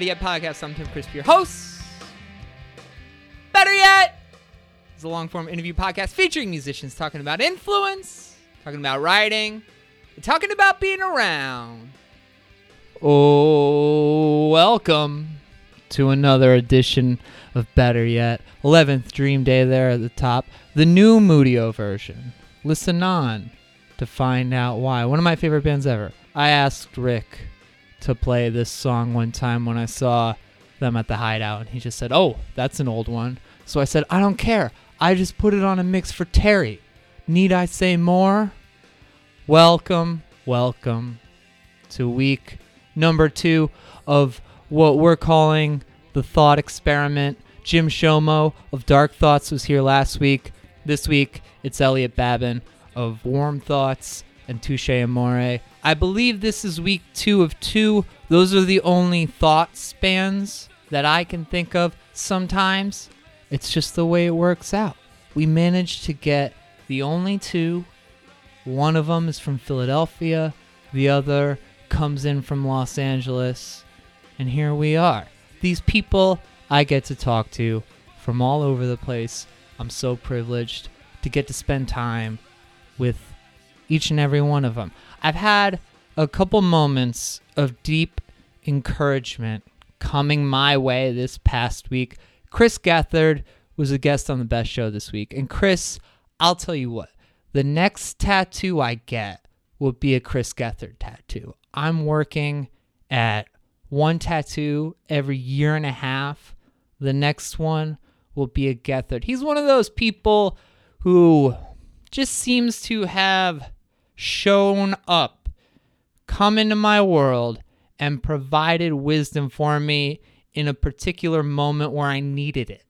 109 of the Better Yet podcast. I'm Tim Crisp, your host. Better Yet is a long form interview podcast featuring musicians talking about influence, talking about writing, talking about being around. Oh, welcome to another edition of Better Yet. 11th Dream Day there at the top. The new Moodio version. Listen on to find out why. One of my favorite bands ever. I asked Rick to play this song one time when I saw them at the hideout, and he just said, Oh, that's an old one. So I said, I don't care. I just put it on a mix for Terry. Need I say more? Welcome, welcome to week number two of what we're calling the thought experiment. Jim Shomo of Dark Thoughts was here last week. This week, it's Elliot Babin of Warm Thoughts and Touche Amore. I believe this is week two of two. Those are the only thought spans that I can think of. Sometimes it's just the way it works out. We managed to get the only two. One of them is from Philadelphia, the other comes in from Los Angeles, and here we are. These people I get to talk to from all over the place. I'm so privileged to get to spend time with each and every one of them. I've had a couple moments of deep encouragement coming my way this past week. Chris Gethard was a guest on the best show this week. And Chris, I'll tell you what, the next tattoo I get will be a Chris Gethard tattoo. I'm working at one tattoo every year and a half. The next one will be a Gethard. He's one of those people who just seems to have shown up, come into my world, and provided wisdom for me in a particular moment where I needed it.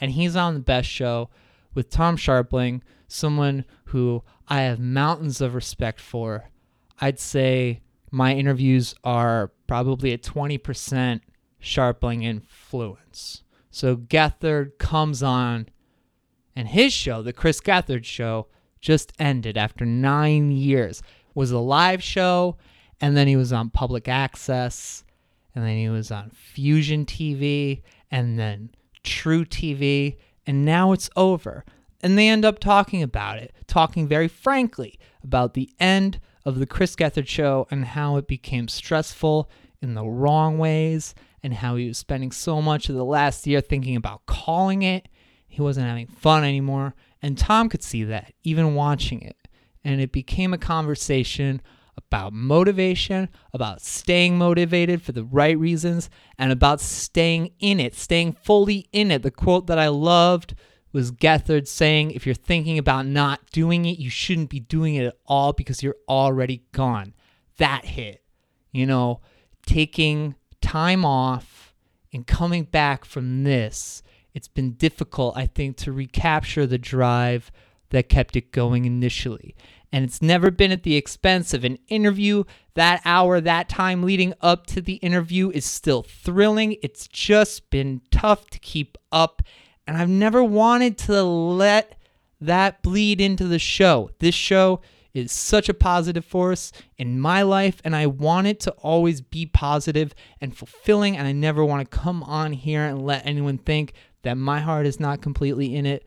And he's on the best show with Tom Scharpling, someone who I have mountains of respect for. I'd say my interviews are probably at 20% Scharpling influence. So Gethard comes on, and his show, the Chris Gethard show, just ended after nine years. was a live show, and then he was on public access, and then he was on Fusion TV, and then truTV, and now it's over. And they end up talking about it, talking very frankly about the end of the Chris Gethard show and how it became stressful in the wrong ways and how he was spending so much of the last year thinking about calling it. He wasn't having fun anymore. And Tom could see that even watching it. And it became a conversation about motivation, about staying motivated for the right reasons, and about staying in it, staying fully in it. The quote that I loved was Gethard saying, if you're thinking about not doing it, you shouldn't be doing it at all because you're already gone. That hit. You know, taking time off and coming back from this, it's been difficult, I think, to recapture the drive that kept it going initially. And it's never been at the expense of an interview. That hour, that time leading up to the interview is still thrilling. It's just been tough to keep up. And I've never wanted to let that bleed into the show. This show is such a positive force in my life, and I want it to always be positive and fulfilling. And I never want to come on here and let anyone think that my heart is not completely in it.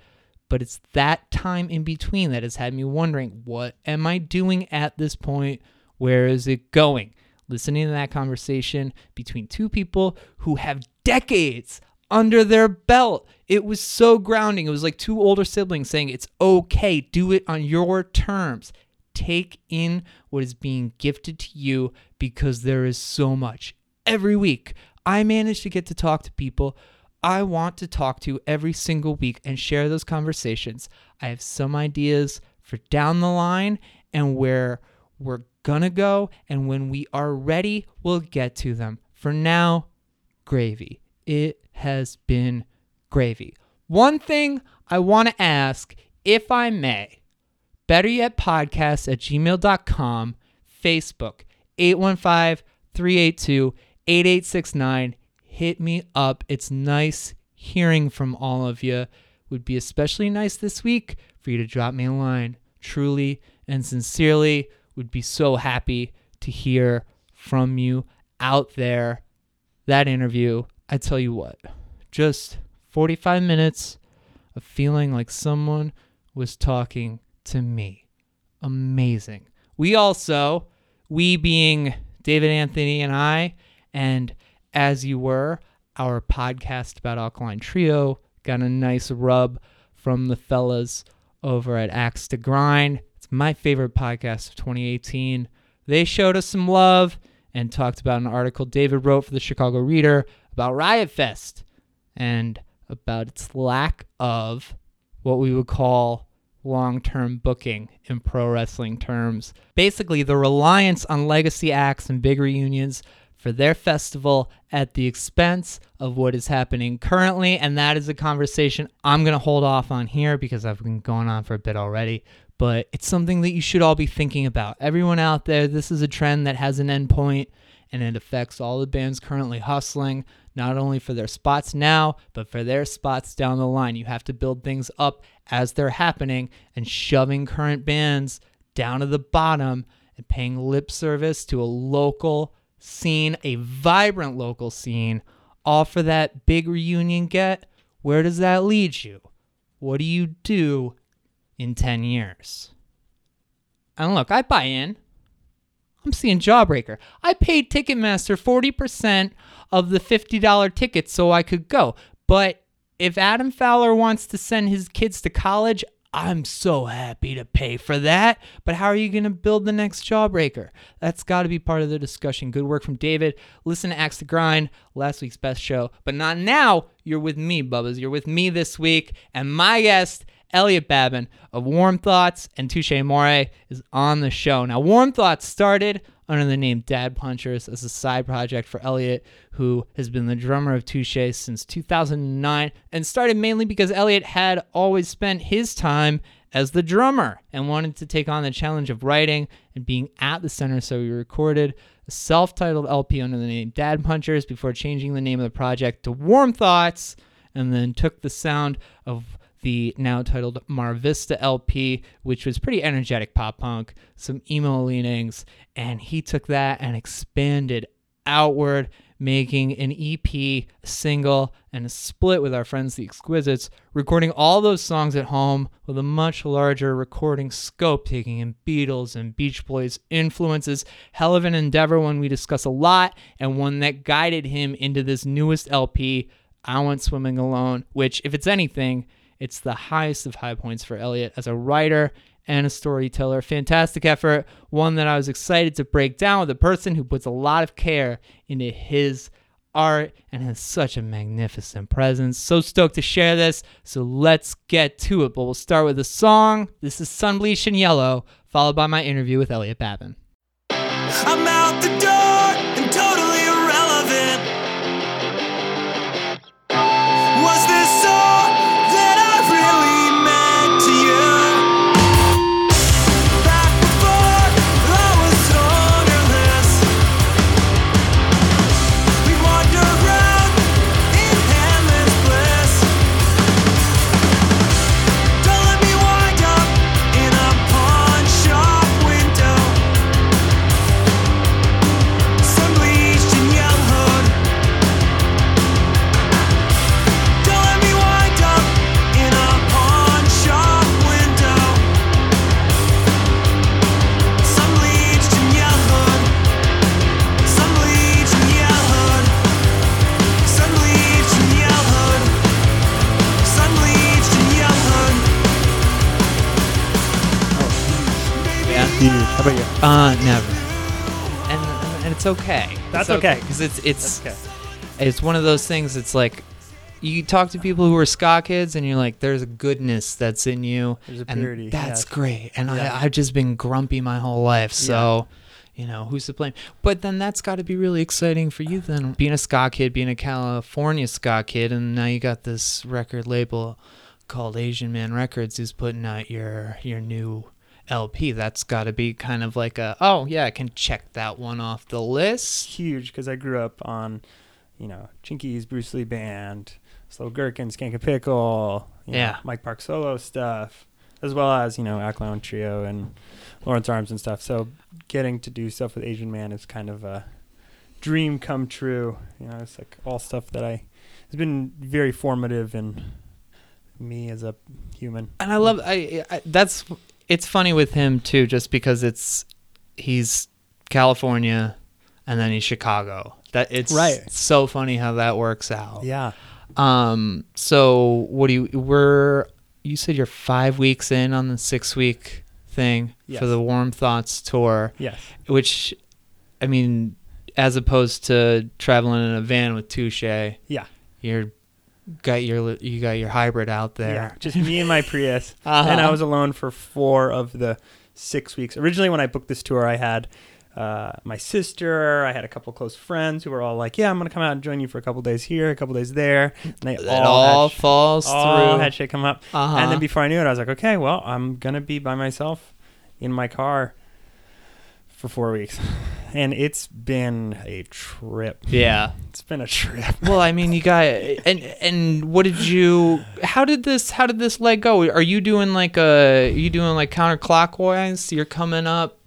But it's that time in between that has had me wondering what am I doing at this point? Where is it going? Listening to that conversation between two people who have decades under their belt. It was so grounding. It was like two older siblings saying, It's okay, do it on your terms. Take in what is being gifted to you because there is so much. Every week, I manage to get to talk to people I want to talk to you every single week and share those conversations. I have some ideas for down the line and where we're gonna go. And when we are ready, we'll get to them. For now, gravy. It has been gravy. One thing I want to ask, if I may, better yet podcast at gmail.com, Facebook 815 382 8869. Hit me up. It's nice hearing from all of you. would be especially nice this week for you to drop me a line. Truly and sincerely would be so happy to hear from you out there. That interview, I tell you what, just 45 minutes of feeling like someone was talking to me. Amazing. We also, we being David Anthony and I, and as you were, our podcast about Alkaline Trio got a nice rub from the fellas over at Axe to Grind. It's my favorite podcast of 2018. They showed us some love and talked about an article David wrote for the Chicago Reader about Riot Fest and about its lack of what we would call long term booking in pro wrestling terms. Basically, the reliance on legacy acts and big reunions for their festival at the expense of what is happening currently. And that is a conversation I'm going to hold off on here because I've been going on for a bit already. But it's something that you should all be thinking about. Everyone out there, this is a trend that has an endpoint and it affects all the bands currently hustling, not only for their spots now, but for their spots down the line. You have to build things up as they're happening and shoving current bands down to the bottom and paying lip service to a local scene, a vibrant local scene, all for that big reunion get. Where does that lead you? What do you do in 10 years? And look, I buy in. I'm seeing Jawbreaker. I paid Ticketmaster 40% of the $50 ticket so I could go. But if Adam Pfahler wants to send his kids to college, I'm so happy to pay for that. But how are you going to build the next Jawbreaker? That's got to be part of the discussion. Good work from David. Listen to Axe to Grind, last week's best show. But not now. You're with me, Bubbas. You're with me this week. And my guest Elliot Babin of Warm Thoughts and Touche Amore is on the show. Now, Warm Thoughts started under the name Dad Punchers as a side project for Elliot, who has been the drummer of Touche since 2009 and started mainly because Elliot had always spent his time as the drummer and wanted to take on the challenge of writing and being at the center, so he recorded a self titled LP under the name Dad Punchers before changing the name of the project to Warm Thoughts and then took the sound of the now titled Mar Vista LP, which was pretty energetic pop punk, some emo leanings, and he took that and expanded outward, making an EP, a single, and a split with our friends the Exquisites, recording all those songs at home with a much larger recording scope, taking in Beatles and Beach Boys influences. Hell of an endeavor, one we discuss a lot, and one that guided him into this newest LP, I Went Swimming Alone, which, if it's anything, it's the highest of high points for Elliot as a writer and a storyteller. Fantastic effort, one that I was excited to break down with a person who puts a lot of care into his art and has such a magnificent presence. So stoked to share this. So let's get to it. But we'll start with a song. This is Sunbleach and Yellow, followed by my interview with Elliot Babin. Uh, never. And and it's okay. That's It's okay. because it's it's okay. it's one of those things. It's like you talk to people who are ska kids, and you're like, "There's a goodness that's in you, There's a and purity, that's yes. great." And Yeah. I, I've just been grumpy my whole life, so. You know, who's to blame? But then that's got to be really exciting for you then. Being a ska kid, being a California ska kid, and now you got this record label called Asian Man Records who's putting out your your new LP. That's got to be kind of like a, oh, yeah, I can check that one off the list. huge because I grew up on you know, Chinkees, Bruce Lee Band, Slow Gherkins, Skankin' Pickle, you know, Yeah. Mike Park solo stuff, as well as, you know, Alkaline Trio and Lawrence Arms and stuff. So getting to do stuff with Asian Man is kind of a dream come true. You know, it's like all stuff that I, it's been very formative in me as a human. and I love I, I that's it's funny with him too just because it's he's California and then he's Chicago. That it's Right. so funny how that works out. Yeah. Um so what do you we're you said you're 5 weeks in on the 6 week thing Yes. for the Warm Thoughts tour, Yes. which I mean as opposed to traveling in a van with Touche, Yeah. you're got your you got your hybrid out there. Yeah. Just me and my Prius. Uh-huh. and I was alone for four of the six weeks. Originally, when I booked this tour, I had uh, my sister, I had a couple close friends who were all like, "Yeah, I'm gonna come out and join you for a couple days here, a couple days there." And they it all, all sh- falls all through. had shit come up. uh-huh. And then before I knew it, I was like, "Okay, well, I'm gonna be by myself in my car for four weeks," and it's been a trip. yeah. It's been a trip. Well, I mean, you got and and what did you? How did this? How did this leg go? Are you doing like a? Are you doing like counterclockwise? You're coming up.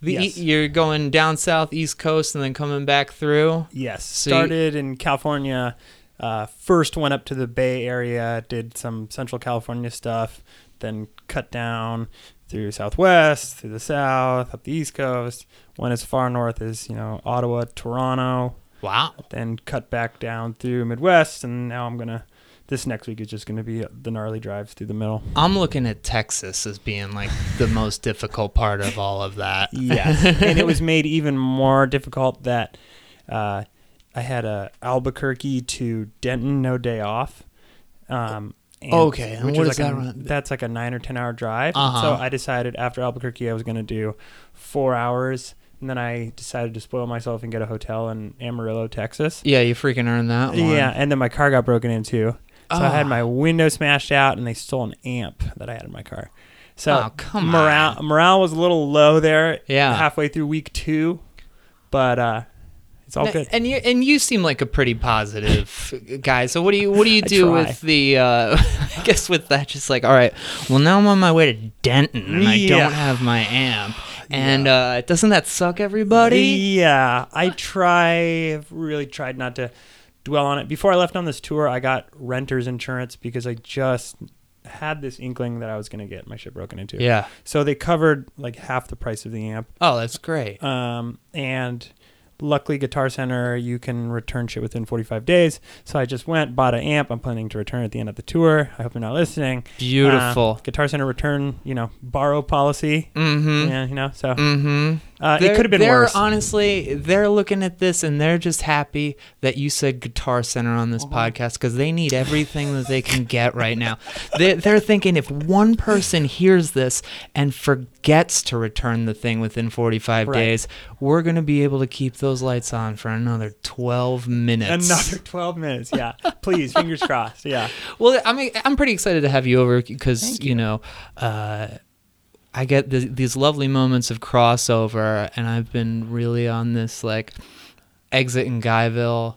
The, e, Yes. You're going down south, east coast, and then coming back through. Yes, So you- started in California. Uh, first went up to the Bay Area, did some Central California stuff, then cut down through Southwest, through the South, up the East Coast. Went as far north as you know Ottawa, Toronto, Wow. then cut back down through Midwest, and now I'm gonna. This next week is just gonna be the gnarly drives through the middle. I'm looking at Texas as being like the most difficult part of all of that. Yes, and it was made even more difficult that uh, I had a Albuquerque to Denton no day off. Um, and- Okay, and which what is like that a-? That's like a nine or ten hour drive. Uh-huh. So I decided after Albuquerque I was going to do four hours, and then I decided to spoil myself and get a hotel in Amarillo, Texas. Yeah, you freaking earned that one. Yeah, and then my car got broken into. So I had Ah. my window smashed out, and they stole an amp that I had in my car. So Oh, come morale on. morale was a little low there. Yeah. halfway through week two, but uh, it's all N- good. And you and you seem like a pretty positive guy. So what do you what do you do with the? Uh, I guess with that, just like all right. Well, now I'm on my way to Denton, and I don't have my amp. And uh, doesn't that suck, everybody? Yeah, I try. I've really tried not to dwell on it. Before I left on this tour, I got renter's insurance because I just had this inkling that I was going to get my shit broken into. Yeah. So they covered like half the price of the amp. Oh, that's great. Um, and luckily, Guitar Center, you can return shit within 45 days. So I just went, bought an amp. I'm planning to return at the end of the tour. I hope you're not listening. Beautiful. Uh, Guitar Center return, you know, borrow policy. mm-hmm. Yeah, you know, so Mm-hmm. Uh, it could have been they're worse. Honestly, they're looking at this and they're just happy that you said Guitar Center on Uh-huh. this podcast because they need everything that they can get right now. They, they're thinking if one person hears this and forgets to return the thing within 45 Right. days, we're going to be able to keep those lights on for another 12 minutes. Another 12 minutes. Yeah. Please, fingers crossed. Yeah. Well, I mean, I'm pretty excited to have you over because you. know, uh, I get th- these lovely moments of crossover, and I've been really on this like Exile in Guyville.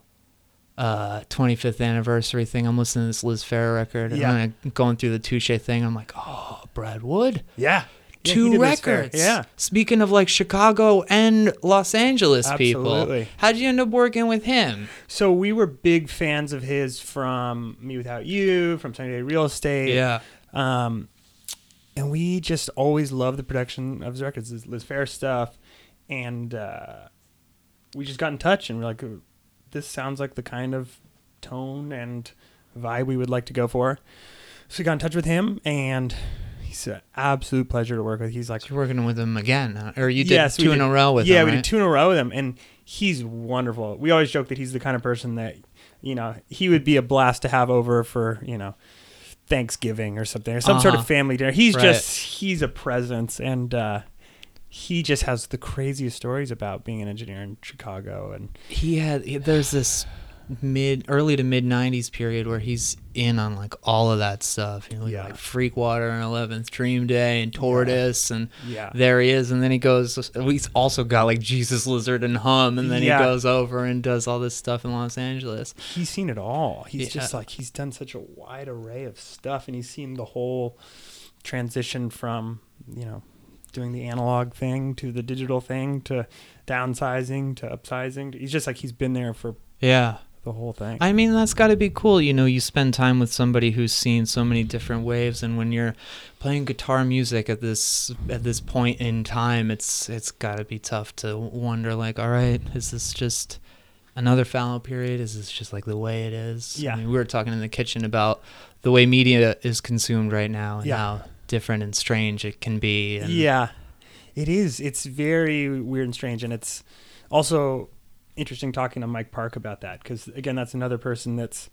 Uh, 25th anniversary thing. I'm listening to this Liz Phair record, and Yeah. I'm going through the Touche thing. I'm like, oh, Brad Wood, Yeah. Yeah, two Phair. records. Yeah. Speaking of like Chicago and Los Angeles people, how'd you end up working with him? So we were big fans of his from mewithoutYou, from Sunny Day Real Estate. Um, and we just always love the production of his records, his Liz Phair stuff. And uh, we just got in touch and we're like, this sounds like the kind of tone and vibe we would like to go for. So we got in touch with him and he's an absolute pleasure to work with. He's like, You're working with him again, huh? or you did Yes, two in a row with yeah, him, Yeah, we right? did two in a row with him, and he's wonderful. We always joke that he's the kind of person that, you know, he would be a blast to have over for, you know, Thanksgiving or something, or some sort Uh-huh. of family dinner. He's Right. just, he's a presence, and uh, he just has the craziest stories about being an engineer in Chicago. And he had there's this mid early to mid 90s period where he's in on like all of that stuff you know yeah. like freakwater and 11th dream day and tortoise yeah. and yeah. there he is and then he goes he's also got like jesus lizard and hum and then yeah. he goes over and does all this stuff in los angeles he's seen it all he's just like he's done such a wide array of stuff and he's seen the whole transition from you know doing the analog thing to the digital thing to downsizing to upsizing he's just like he's been there for yeah the whole thing. I mean, that's got to be cool. You know, you spend time with somebody who's seen so many different waves, and when you're playing guitar music at this at this point in time, it's it's got to be tough to wonder, like, all right, is this just another fallow period? Is this just like the way it is? Yeah. I mean, we were talking in the kitchen about the way media is consumed right now and yeah. how different and strange it can be. And yeah, it is. It's very weird and strange, and it's also interesting talking to Mike Park about that because again, that's another person that's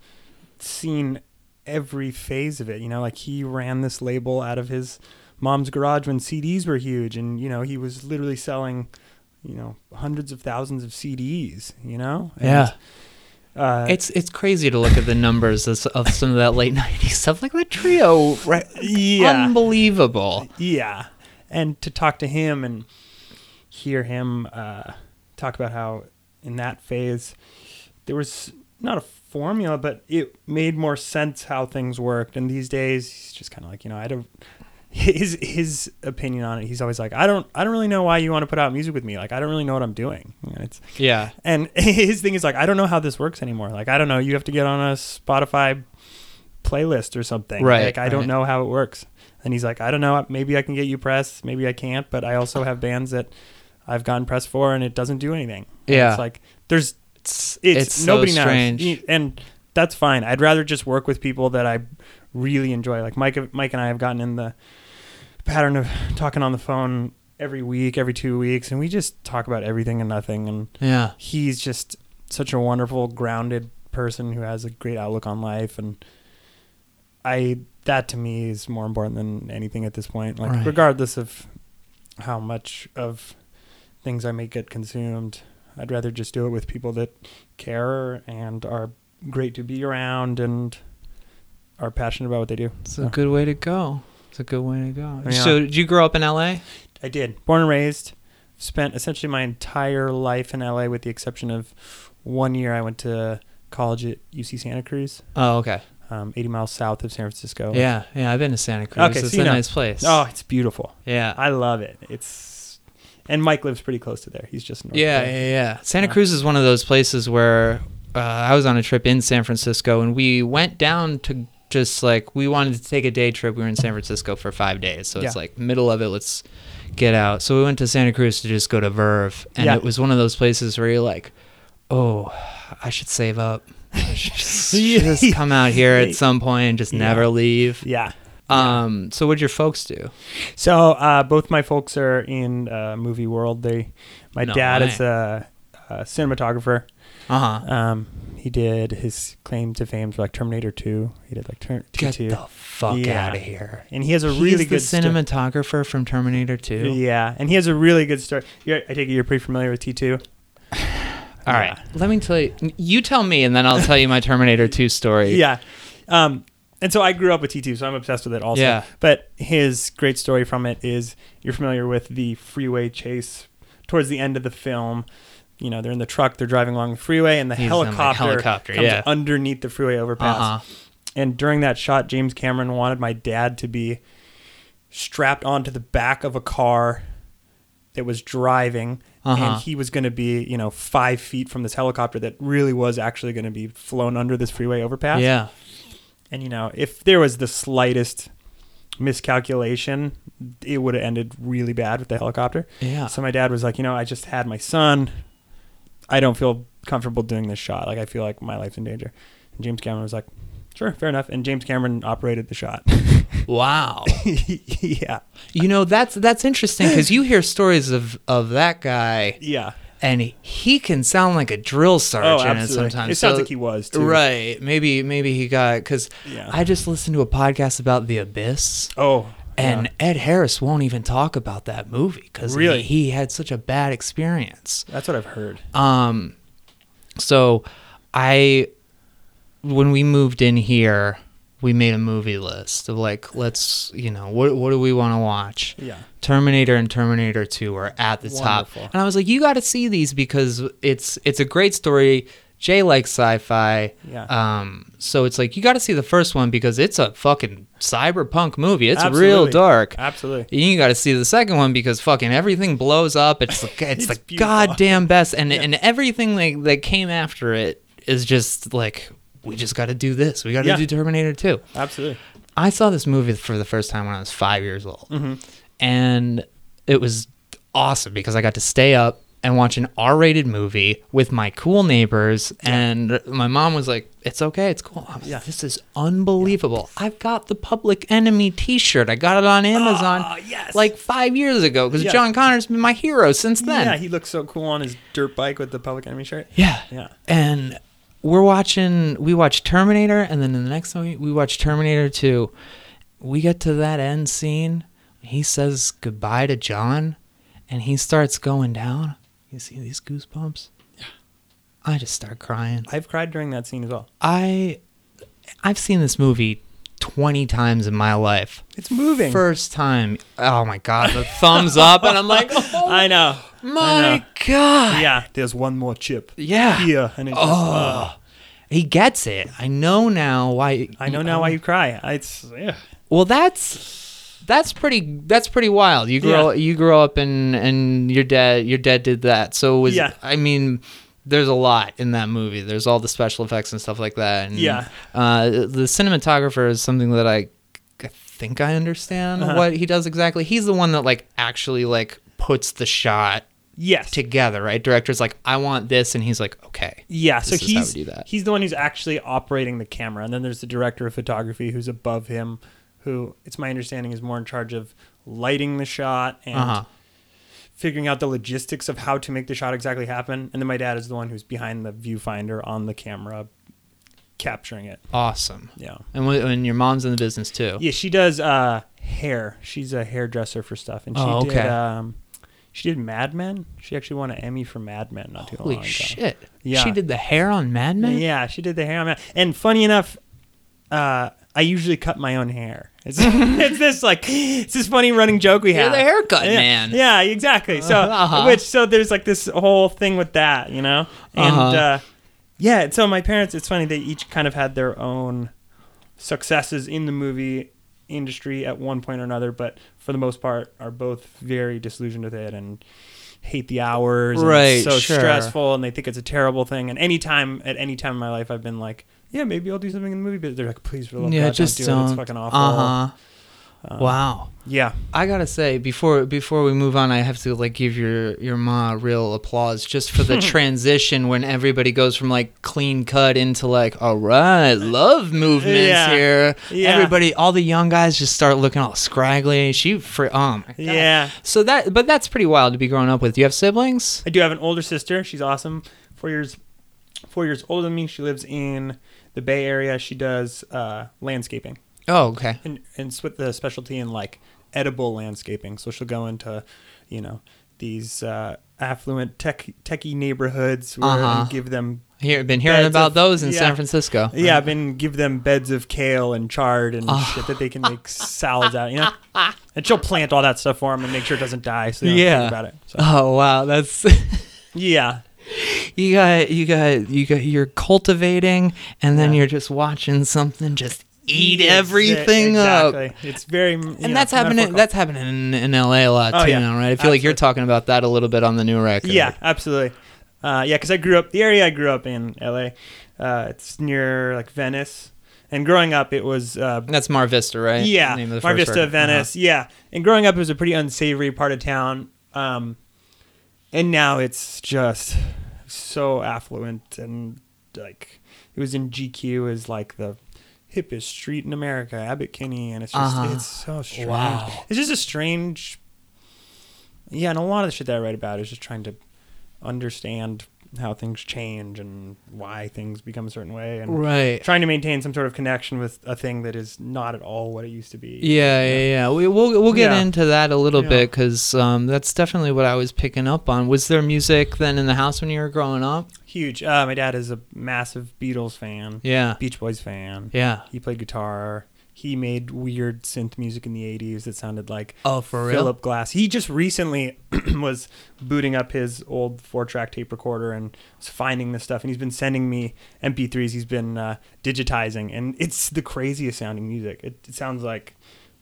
seen every phase of it. You know, like he ran this label out of his mom's garage when CDs were huge, and you know he was literally selling, you know, hundreds of thousands of CDs. You know, and, yeah. Uh, it's it's crazy to look at the numbers of, of some of that late '90s stuff, like the trio, right? Yeah, unbelievable. Yeah, and to talk to him and hear him uh, talk about how in that phase, there was not a formula, but it made more sense how things worked. And these days, he's just kind of like, you know, I don't. His his opinion on it, he's always like, I don't I don't really know why you want to put out music with me. Like I don't really know what I'm doing. And it's yeah. And his thing is like, I don't know how this works anymore. Like I don't know. You have to get on a Spotify playlist or something. Right. Like I right. don't know how it works. And he's like, I don't know. Maybe I can get you press. Maybe I can't. But I also have bands that I've gotten press four and it doesn't do anything. And yeah, it's like there's it's it's, it's nobody so knows, and that's fine. I'd rather just work with people that I really enjoy. Like Mike, Mike and I have gotten in the pattern of talking on the phone every week, every two weeks, and we just talk about everything and nothing. And yeah, he's just such a wonderful, grounded person who has a great outlook on life, and I that to me is more important than anything at this point. Like right. regardless of how much of things I may get consumed. I'd rather just do it with people that care and are great to be around and are passionate about what they do. It's so. a good way to go. It's a good way to go. Yeah. So, did you grow up in LA? I did. Born and raised. Spent essentially my entire life in LA with the exception of one year I went to college at UC Santa Cruz. Oh, okay. Um, 80 miles south of San Francisco. Yeah, yeah, I've been to Santa Cruz. Okay, it's so a know. nice place. Oh, it's beautiful. Yeah, I love it. It's and Mike lives pretty close to there. He's just north yeah, yeah, yeah. Santa Cruz is one of those places where uh, I was on a trip in San Francisco, and we went down to just like we wanted to take a day trip. We were in San Francisco for five days, so yeah. it's like middle of it. Let's get out. So we went to Santa Cruz to just go to Verve, and yeah. it was one of those places where you're like, oh, I should save up. I should just, just come out here at some point and just yeah. never leave. Yeah. Um, so what'd your folks do? So uh, both my folks are in uh, movie world. They, my no dad way. is a, a, cinematographer. Uh huh. Um, he did his claim to fame for like Terminator Two. He did like Ter- Get T2. the fuck yeah. out of here! And he has a really good cinematographer sto- from Terminator Two. Yeah, and he has a really good story. You're, I take it you're pretty familiar with T two. All yeah. right, let me tell you. You tell me, and then I'll tell you my Terminator Two story. Yeah. Um, and so I grew up with T2, so I'm obsessed with it also. Yeah. But his great story from it is you're familiar with the freeway chase towards the end of the film. You know, they're in the truck, they're driving along the freeway, and the He's helicopter, helicopter comes yeah. underneath the freeway overpass. Uh-huh. And during that shot, James Cameron wanted my dad to be strapped onto the back of a car that was driving uh-huh. and he was going to be you know five feet from this helicopter that really was actually going to be flown under this freeway overpass yeah and you know, if there was the slightest miscalculation, it would have ended really bad with the helicopter. Yeah. So my dad was like, you know, I just had my son. I don't feel comfortable doing this shot. Like I feel like my life's in danger. And James Cameron was like, sure, fair enough. And James Cameron operated the shot. wow. yeah. You know, that's that's interesting because you hear stories of of that guy. Yeah and he can sound like a drill sergeant oh, sometimes. It sounds so, like he was too. Right? Maybe maybe he got because yeah. I just listened to a podcast about the Abyss. Oh. And yeah. Ed Harris won't even talk about that movie because really? he, he had such a bad experience. That's what I've heard. Um, so I when we moved in here, we made a movie list of like let's you know what what do we want to watch? Yeah. Terminator and Terminator 2 are at the Wonderful. top. And I was like you got to see these because it's it's a great story. Jay likes sci-fi. Yeah. Um so it's like you got to see the first one because it's a fucking cyberpunk movie. It's real dark. Absolutely. You got to see the second one because fucking everything blows up. It's the, it's, It's the beautiful. goddamn best, and Yeah. and everything like that came after it is just like we just got to do this. We got to Yeah. do Terminator Two. Absolutely. I saw this movie for the first time when I was five years old, Mm-hmm. and it was awesome because I got to stay up and watch an R-rated movie with my cool neighbors, and my mom was like, "It's okay, it's cool." I was, Yeah. This is unbelievable. I've got the Public Enemy T-shirt. I got it on Amazon Ah, yes. like five years ago because Yeah. John Connor's been my hero since then. Yeah, he looks so cool on his dirt bike with the Public Enemy shirt. Yeah. Yeah. And we're watching, we watch Terminator, and then the next one we, we watch Terminator 2. We get to that end scene. He says goodbye to John, and he starts going down. You see these goosebumps? Yeah. I just start crying. I've cried during that scene as well. I, I've seen this movie 20 times in my life. It's moving. First time, oh my God, the thumbs up, and I'm like, oh I know. I my. God. Yeah, there's one more chip. Yeah. Here, and it just, uh, He gets it. I know now why. I know now why you cry. I- It's yeah. Well, that's that's pretty. That's pretty wild. You grow. Yeah. You grow up and and your dad. Your dad did that. So it was. Yeah. I mean, there's a lot in that movie. There's all the special effects and stuff like that. And, Yeah. Uh, the cinematographer is something that I, I think I understand Uh-huh. what he does exactly. He's the one that like actually like puts the shot Yes. together. Right. Director's like, I want this, and he's like, okay. Yeah, so This is how he's do that. he's the one who's actually operating the camera, and then there's the director of photography who's above him, who it's my understanding is more in charge of lighting the shot and Uh huh. figuring out the logistics of how to make the shot exactly happen. And then my dad is the one who's behind the viewfinder on the camera, capturing it. Awesome. Yeah, And when, and your mom's in the business too. yeah, she does uh, hair. She's a hairdresser for stuff, and she Oh, did um, she did Mad Men. She actually won an Emmy for Mad Men not too long Holy ago. shit! Yeah. she did the hair on Mad Men. Yeah, she did the hair on that. And funny enough, uh, I usually cut my own hair. It's, it's this like it's this funny running joke we You're have. the haircut yeah, man. Yeah, exactly. So Uh-huh. which so there's like this whole thing with that, you know? And Uh-huh. uh yeah, so my parents it's funny they each kind of had their own successes in the movie industry at one point or another, but for the most part are both very disillusioned with it and hate the hours and Right, it's so sure. stressful and they think it's a terrible thing and anytime at any time in my life I've been like yeah maybe I'll do something in the movie but they're like please for the love of Yeah, God, just don't do it it's fucking awful Uh huh. Um, wow. yeah I gotta say before before we move on, I have to like give your your ma real applause just for the transition when everybody goes from like clean cut into like all right, love movements Yeah. here. Yeah. Everybody, all the young guys just start looking all scraggly. She fr- oh my God. yeah So that but that's pretty wild to be growing up with. Do you have siblings? I do have an older sister she's awesome four years four years older than me she lives in the Bay Area she does uh, landscaping Oh, okay. and and with the specialty in like edible landscaping. So she'll go into, you know, these uh, affluent tech techie neighborhoods where Uh-huh. and give them Here, been hearing about of- those in yeah. San Francisco. yeah, I've been give them beds of kale and chard and Oh. shit that they can make salads out. You know, and she'll plant all that stuff for them and make sure it doesn't die. So they don't Yeah. about it. So, Oh wow, that's yeah, you got you got you got you're cultivating and then Yeah. you're just watching something just eat Exa- everything up. exactly. It's very And know, that's happening. That's happening in, in LA a lot Oh, too yeah. now, right? I feel like you're talking about that a little bit on the new record. Yeah, absolutely. Uh, yeah, because I grew up the area I grew up in, LA. Uh, it's near like Venice, and growing up it was uh, that's Mar Vista, right? yeah, Name of the Mar first Vista, record. Venice. Yeah, and growing up it was a pretty unsavory part of town. Um, and now it's just so affluent and like it was in GQ as like the hippest street in America, Abbot Kinney, and it's just Uh-huh. it's so strange. Wow. It's just a strange. Yeah, and a lot of the shit that I write about is just trying to understand how things change and why things become a certain way and right trying to maintain some sort of connection with a thing that is not at all what it used to be. Yeah, yeah, yeah. We, we'll we'll get Yeah. into that a little Yeah. bit because um, that's definitely what I was picking up on. Was there music then in the house when you were growing up? Huge. Uh, my dad is a massive Beatles fan, Yeah, Beach Boys fan. yeah. He played guitar. He made weird synth music in the 80s that sounded like Oh, for Philip Glass. He just recently was booting up his old four track tape recorder and was finding this stuff. And he's been sending me MP3s he's been uh, digitizing. And it's the craziest sounding music. It, it sounds like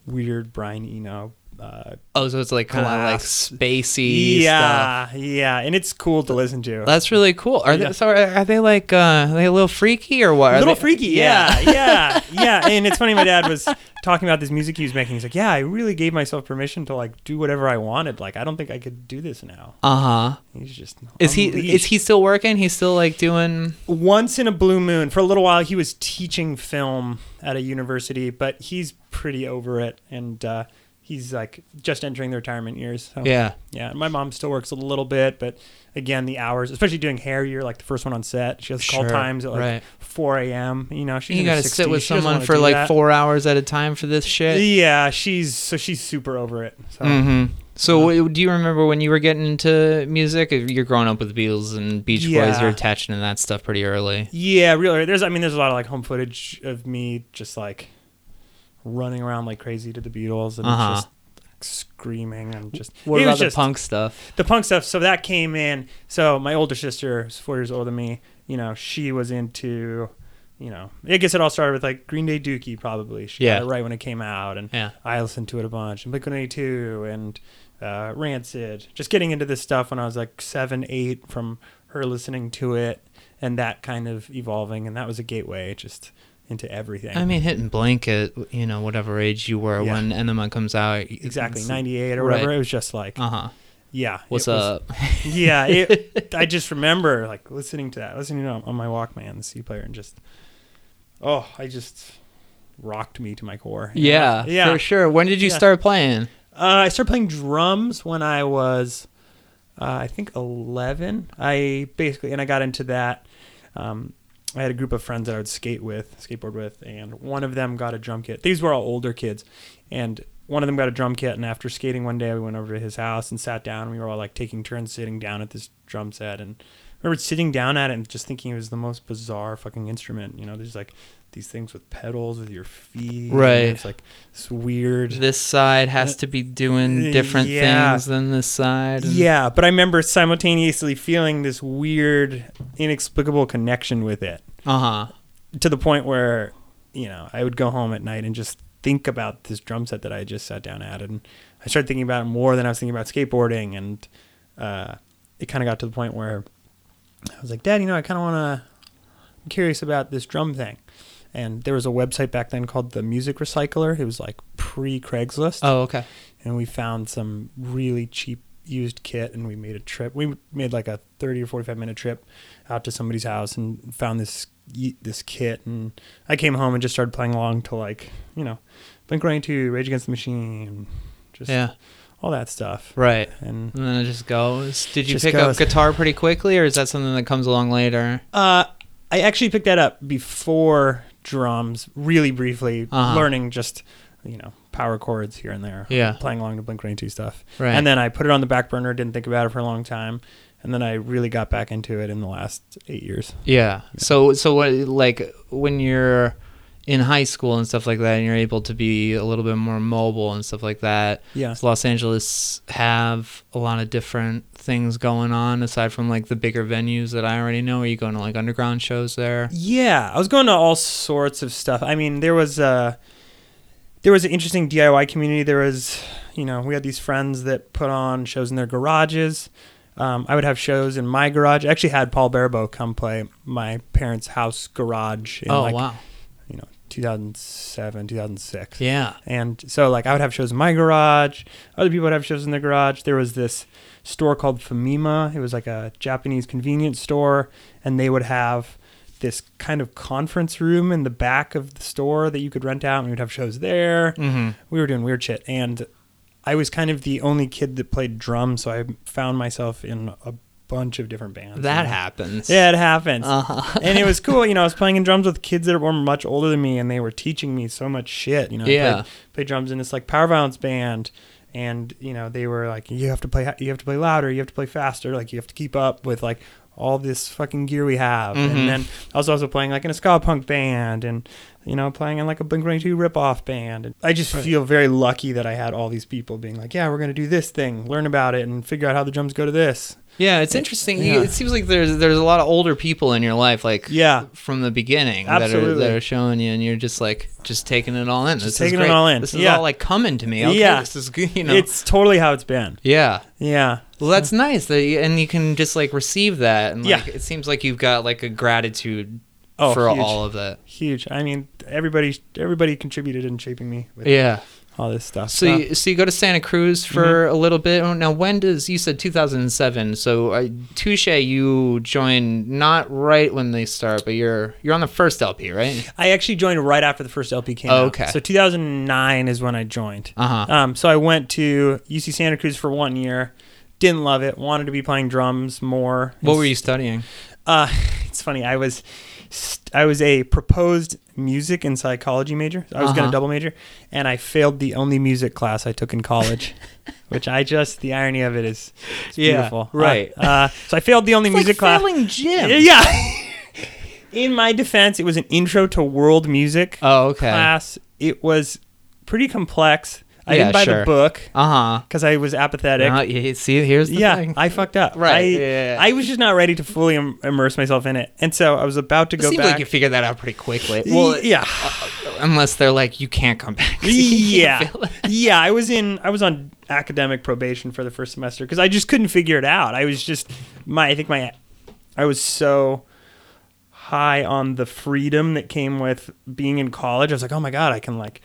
weird Brian Eno. Uh, Oh, so it's like kind of like spacey stuff. yeah, yeah. And it's cool to listen to. That's really cool. Are Yeah. they so? Are, are they like uh, are they a little freaky or what? Are a little they- freaky, yeah, yeah, yeah. And it's funny. My dad was talking about this music he was making. He's like, "Yeah, I really gave myself permission to like do whatever I wanted. Like, I don't think I could do this now." Uh huh. He's just Is he is he still working? He's still like doing. once in a blue moon for a little while he was teaching film at a university but he's pretty over it and uh, he's like just entering the retirement years so Yeah. yeah my mom still works a little bit but again the hours especially doing hair you're like the first one on set she has call times at like right. 4 a.m you know she's You got to sit with She someone for like that. four hours at a time for this shit. yeah she's so she's super over it so Mm-hmm. So, do you remember when you were getting into music? You're growing up with the Beatles and Beach Boys. Yeah. You're attaching to that stuff pretty early. Yeah, really. There's, I mean, there's a lot of like home footage of me just like running around like crazy to the Beatles and Uh-huh. just like, screaming and just. What about was the punk stuff? the punk stuff? So that came in. So my older sister, who's four years older than me, you know, she was into. You know, I guess it all started with like Green Day Dookie, probably. She Yeah. got it right when it came out, and Yeah. I listened to it a bunch. And Blink One Eighty Two and uh, Rancid. Just getting into this stuff when I was like seven, eight, from her listening to it, and that kind of evolving, and that was a gateway just into everything. I mean, hitting blanket, you know, whatever age you were Yeah. when Enema comes out. exactly ninety eight or whatever. Right. It was just like, Uh huh. yeah. What's it was- up? yeah, it, I just remember like listening to that, listening to it on my Walkman, the C player, and just, oh, I just rocked me to my core. know? Yeah, yeah. for sure. When did you Yeah. start playing? Uh, I started playing drums when I was, uh, I think, 11. I basically, and I got into that. Um, I had a group of friends that I would skate with, skateboard with, and one of them got a drum kit. These were all older kids, and one of them got a drum kit. And after skating one day, we went over to his house and sat down. We were all like taking turns sitting down at this drum set, and I remember sitting down at it and just thinking it was the most bizarre fucking instrument. You know, there's like these things with pedals with your feet. Right. It's like it's weird. This side has to be doing different Yeah. things than this side. and- Yeah, but I remember simultaneously feeling this weird, inexplicable connection with it Uh huh. to the point where, you know, I would go home at night and just think about this drum set that I had just sat down at. And I started thinking about it more than I was thinking about skateboarding. And uh, it kind of got to the point where I was like, Dad, you know, I kind of want to, I'm curious about this drum thing. And there was a website back then called the Music Recycler. It was like pre Craigslist Oh, okay. and we found some really cheap used kit and we made a trip we made like a 30 or 45 minute trip out to somebody's house and found this this kit and i came home and just started playing along to like you know blink 182 rage against the machine just Yeah. all that stuff Right. and And then it just goes. Did you pick goes. up guitar pretty quickly, or is that something that comes along later? uh i actually picked that up before drums really briefly Uh-huh. learning just you know power chords here and there Yeah. playing along to blink 182 stuff Right. And then I put it on the back burner, didn't think about it for a long time. And then I really got back into it in the last eight years. Yeah. So so what like when you're in high school and stuff like that, and you're able to be a little bit more mobile and stuff like that. Yeah. Does Los Angeles have a lot of different things going on aside from like the bigger venues that I already know? Are you going to like underground shows there? Yeah, I was going to all sorts of stuff. I mean, there was a there was an interesting DIY community. There was, you know, we had these friends that put on shows in their garages. Um, I would have shows in my garage. I actually had Paul Baribeau come play my parents' house garage in oh like wow. You know 2007, 2006. Yeah. And so, like, I would have shows in my garage. Other people would have shows in their garage. There was this store called Famima. It was like a Japanese convenience store, and they would have this kind of conference room in the back of the store that you could rent out, and we would have shows there. Mm-hmm. We were doing weird shit, and I was kind of the only kid that played drums, so I found myself in a bunch of different bands. That happens. Yeah, it happens. Uh-huh. and it was cool. You know, I was playing in drums with kids that were much older than me, and they were teaching me so much shit. You know, I Yeah. played, played drums in this like power violence band, and you know they were like, you have to play, you have to play louder, you have to play faster, like you have to keep up with like all this fucking gear we have. Mhm. And then I was also playing like in a ska punk band, and you know playing in like a Blink One Eighty Two rip off band. And I just Right. feel very lucky that I had all these people being like, yeah, we're gonna do this thing, learn about it, and figure out how the drums go to this. Yeah, it's interesting. Yeah. It seems like there's there's a lot of older people in your life, like Yeah. from the beginning, that are Absolutely. that are showing you, and you're just like just taking it all in. Just this is taking it all in. This is Yeah. all like coming to me. Okay, Yeah. this is. You know, It's totally how it's been. yeah. Yeah. Well, that's nice that you, and you can just like receive that, and like Yeah. it seems like you've got like a gratitude Oh, for huge. all of that. huge. I mean, everybody everybody contributed in shaping me with Yeah. all this stuff. So you, so you go to Santa Cruz for Mm-hmm. a little bit. Oh, Now when does you said 2007? So uh, Touche, you joined not right when they start, but you're you're on the first LP, right? I actually joined right after the first LP came Oh, out. okay. So 2009 is when I joined. Uh huh. Um, so I went to UC Santa Cruz for one year. Didn't love it. Wanted to be playing drums more. What were you studying? Uh, it's funny. I was, st- I was a proposed music and psychology major. I was going Uh-huh. to double major, and I failed the only music class I took in college. which I just the irony of it is it's Yeah, beautiful. Uh, right. Uh, so I failed the only music class. Failing gym. Yeah. In my defense, it was an intro to world music Oh, okay. class. It was pretty complex. I Yeah, didn't buy sure. the book Uh huh. because I was apathetic. You see, here's the yeah, thing. I fucked up. Right, I, yeah. I was just not ready to fully Im- immerse myself in it, and so I was about to It go seems back. like you figured that out pretty quickly. well, yeah, unless they're like, you can't come back. So you can't yeah, yeah. I was in. I was on academic probation for the first semester because I just couldn't figure it out. I was just my. I think my. I was so high on the freedom that came with being in college. I was like, oh my god, I can like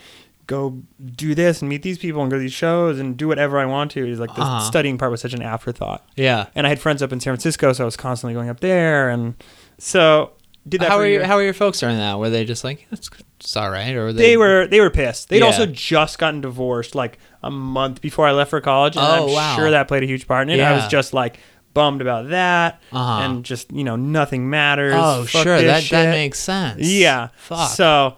go do this and meet these people and go to these shows and do whatever I want to. It's like the Uh-huh. studying part was such an afterthought. Yeah. And I had friends up in San Francisco, so I was constantly going up there, and so did that. How are a you, year. how are your folks during that? Were they just like, it's, it's all right, or were they were they were pissed. They'd Yeah. also just gotten divorced like a month before I left for college, and Oh, I'm wow. sure that played a huge part in it. I was just like bummed about that, Uh-huh. and just you know nothing matters. Oh, Fuck sure. That shit. that makes sense. yeah. Fuck. So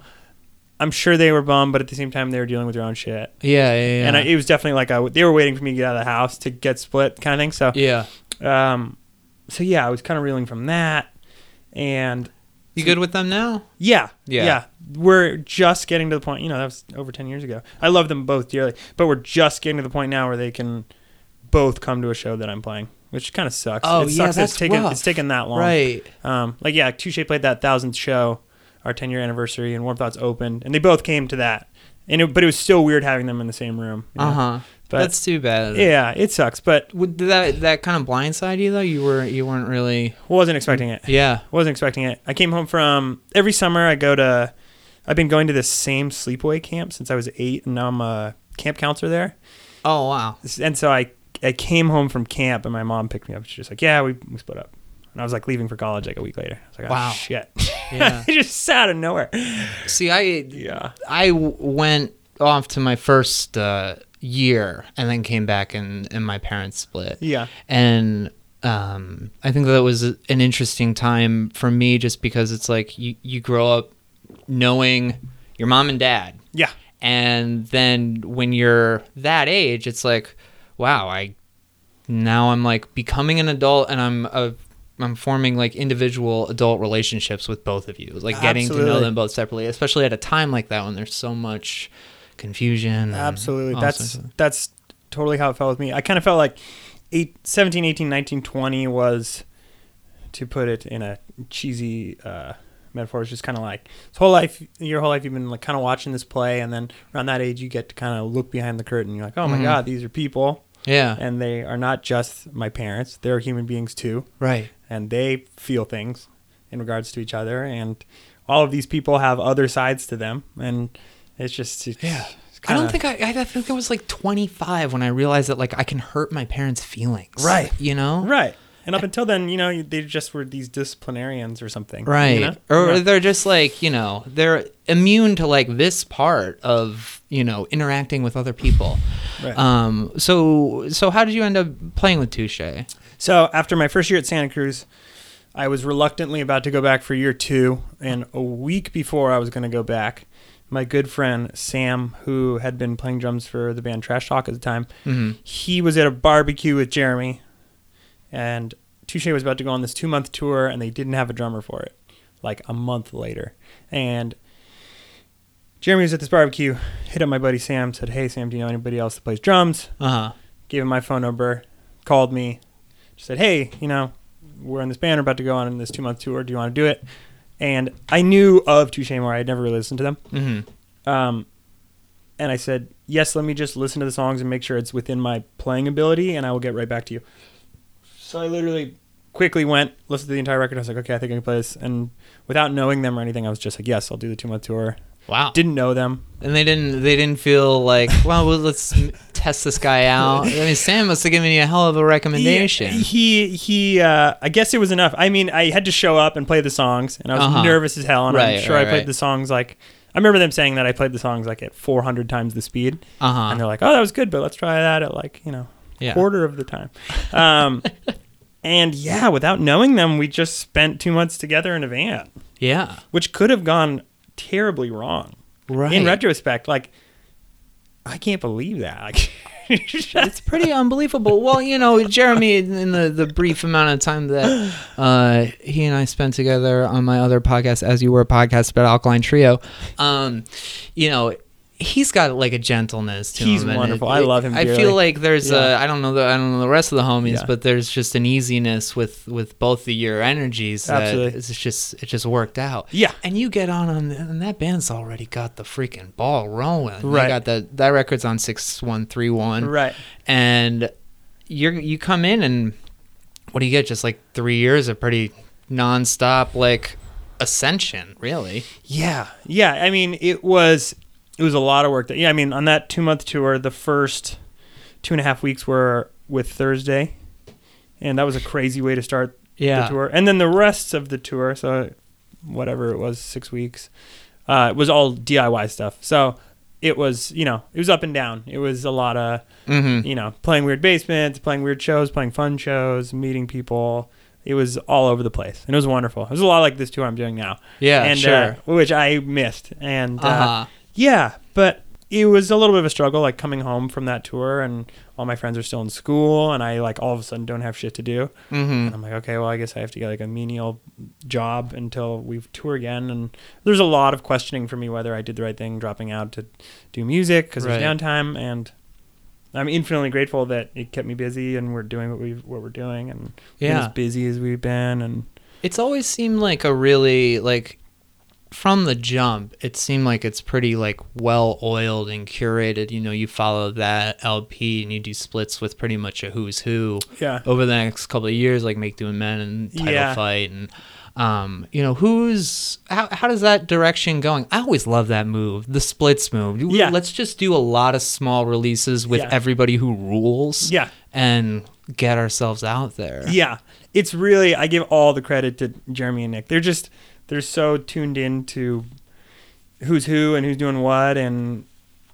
I'm sure they were bummed, but at the same time they were dealing with their own shit. yeah, yeah, yeah. And I, it was definitely like I, they were waiting for me to get out of the house to get split, kind of thing. So, yeah. um, so yeah, I was kind of reeling from that, and You good with them now? Yeah, Yeah. yeah, We're just getting to the point. You know, that was over ten years ago. I love them both dearly, but we're just getting to the point now where they can both come to a show that I'm playing, which kind of sucks. Oh, it yeah, sucks that that's it's taken rough. it's taken that long. Right. Um, like yeah, Touche played that thousandth show, our ten year anniversary, and Warm Thoughts opened, and they both came to that. And it, but it was still weird having them in the same room. you know? Uh huh. But That's too bad. yeah, it sucks, but Would that that kind of blindside you though? You were you weren't really. wasn't expecting it. Yeah. Wasn't expecting it. I came home from every summer. I go to. I've been going to this same sleepaway camp since I was eight, and now I'm a camp counselor there. Oh wow. And so I I came home from camp, and my mom picked me up. She's just like, "Yeah, we, we split up." And I was like leaving for college like a week later. I was like, "Oh Wow. shit!" Yeah. just out of nowhere. See, I Yeah. I went off to my first uh, year and then came back and and my parents split. Yeah. and um, I think that was an interesting time for me just because it's like you, you grow up knowing your mom and dad Yeah. and then when you're that age it's like wow I now I'm like becoming an adult and I'm a I'm forming like individual adult relationships with both of you like getting to know them both separately especially at a time like that when there's so much confusion Absolutely. That's that's totally how it felt with me. I kind of felt like eight, 17, 18, 19, 20 was, to put it in a cheesy uh, metaphor, it's just kind of like this whole life, your whole life, you've been like kind of watching this play, and then around that age, you get to kind of look behind the curtain. You're like, oh my Mhm. god, these are people, yeah and they are not just my parents; they're human beings too, right and they feel things in regards to each other, and all of these people have other sides to them, and it's just it's, Yeah. it's I don't think I, I think I was like 25 when I realized that like I can hurt my parents' feelings. Right. You know? Right. And up until then, you know, they just were these disciplinarians or something. Right. You know? Or Yeah. they're just like, you know, they're immune to like this part of, you know, interacting with other people. Right. Um so so how did you end up playing with Touche? So after my first year at Santa Cruz, I was reluctantly about to go back for year two, and a week before I was going to go back, my good friend Sam, who had been playing drums for the band Trash Talk at the time, mm-hmm. he was at a barbecue with Jeremy, and Touche was about to go on this two month tour, and they didn't have a drummer for it, like a month later, and. Jeremy was at this barbecue, hit up my buddy Sam, said, "Hey Sam, do you know anybody else that plays drums?" Uh huh. Gave him my phone number, called me, said, "Hey, you know, we're in this band, we're about to go on this two month tour. Do you want to do it?" And I knew of Touche Amore. I had never really listened to them. Mm-hmm. Um, and I said, "Yes, let me just listen to the songs and make sure it's within my playing ability, and I will get right back to you." So I literally quickly went, listened to the entire record. I was like, "Okay, I think I can play this." And without knowing them or anything, I was just like, "Yes, I'll do the two month tour." Wow. Didn't know them. And they didn't they didn't feel like, well, well let's test this guy out. I mean, Sam must have given you a hell of a recommendation. He he, he uh, I guess it was enough. I mean, I had to show up and play the songs and I was uh-huh. nervous as hell and right, I'm sure right, I played right. the songs like I remember them saying that I played the songs like at 400 times the speed. Uh-huh. And they're like, "Oh, that was good, but let's try that at like, you know, yeah. quarter of the time." Um, and yeah, without knowing them, we just spent 2 months together in a van. Yeah. Which could have gone terribly wrong. Right. In retrospect, like I can't believe that. Like, it's pretty unbelievable. Well, you know, Jeremy, in the, the brief amount of time that uh, he and I spent together on my other podcast, as you were podcast about Alkaline Trio, um, you know, he's got like a gentleness to he's him. He's wonderful. It, I love him. I feel like there's yeah. a I don't know the I don't know the rest of the homies, yeah. but there's just an easiness with with both of your energies that Absolutely. it's just it just worked out. Yeah, and you get on and, and that band's already got the freaking ball rolling. Right, you got that that record's on six one three one. Right, and you're you come in and what do you get? Just like three years of pretty nonstop like ascension, really. Yeah, yeah. I mean, it was it was a lot of work. That, yeah, I mean, on that two month tour, the first two and a half weeks were with Thursday, and that was a crazy way to start yeah. the tour. And then the rest of the tour, so whatever it was, six weeks, uh, it was all DIY stuff. So it was, you know, it was up and down. It was a lot of, mm-hmm. you know, playing weird basements, playing weird shows, playing fun shows, meeting people. It was all over the place, and it was wonderful. It was a lot like this tour I'm doing now. Yeah, and, sure. Uh, which I missed, and uh, uh-huh. Yeah, but it was a little bit of a struggle, like coming home from that tour, and all my friends are still in school, and I like all of a sudden don't have shit to do. Mm-hmm. And I'm like, okay, well, I guess I have to get like a menial job until we tour again. And there's a lot of questioning for me whether I did the right thing dropping out to do music because right. there's downtime, and I'm infinitely grateful that it kept me busy, and we're doing what we what we're doing, and yeah. as busy as we've been, and it's always seemed like a really like from the jump, it seemed like it's pretty like well oiled and curated. You know, you follow that LP and you do splits with pretty much a who's who. Yeah. Over the next couple of years, like Make Do and Mend and Title yeah. Fight and um, you know, who's how how does that direction going? I always love that move, the splits move. Yeah. Let's just do a lot of small releases with yeah. everybody who rules. Yeah. And get ourselves out there. Yeah. It's really I give all the credit to Jeremy and Nick. They're just they're so tuned in to who's who and who's doing what and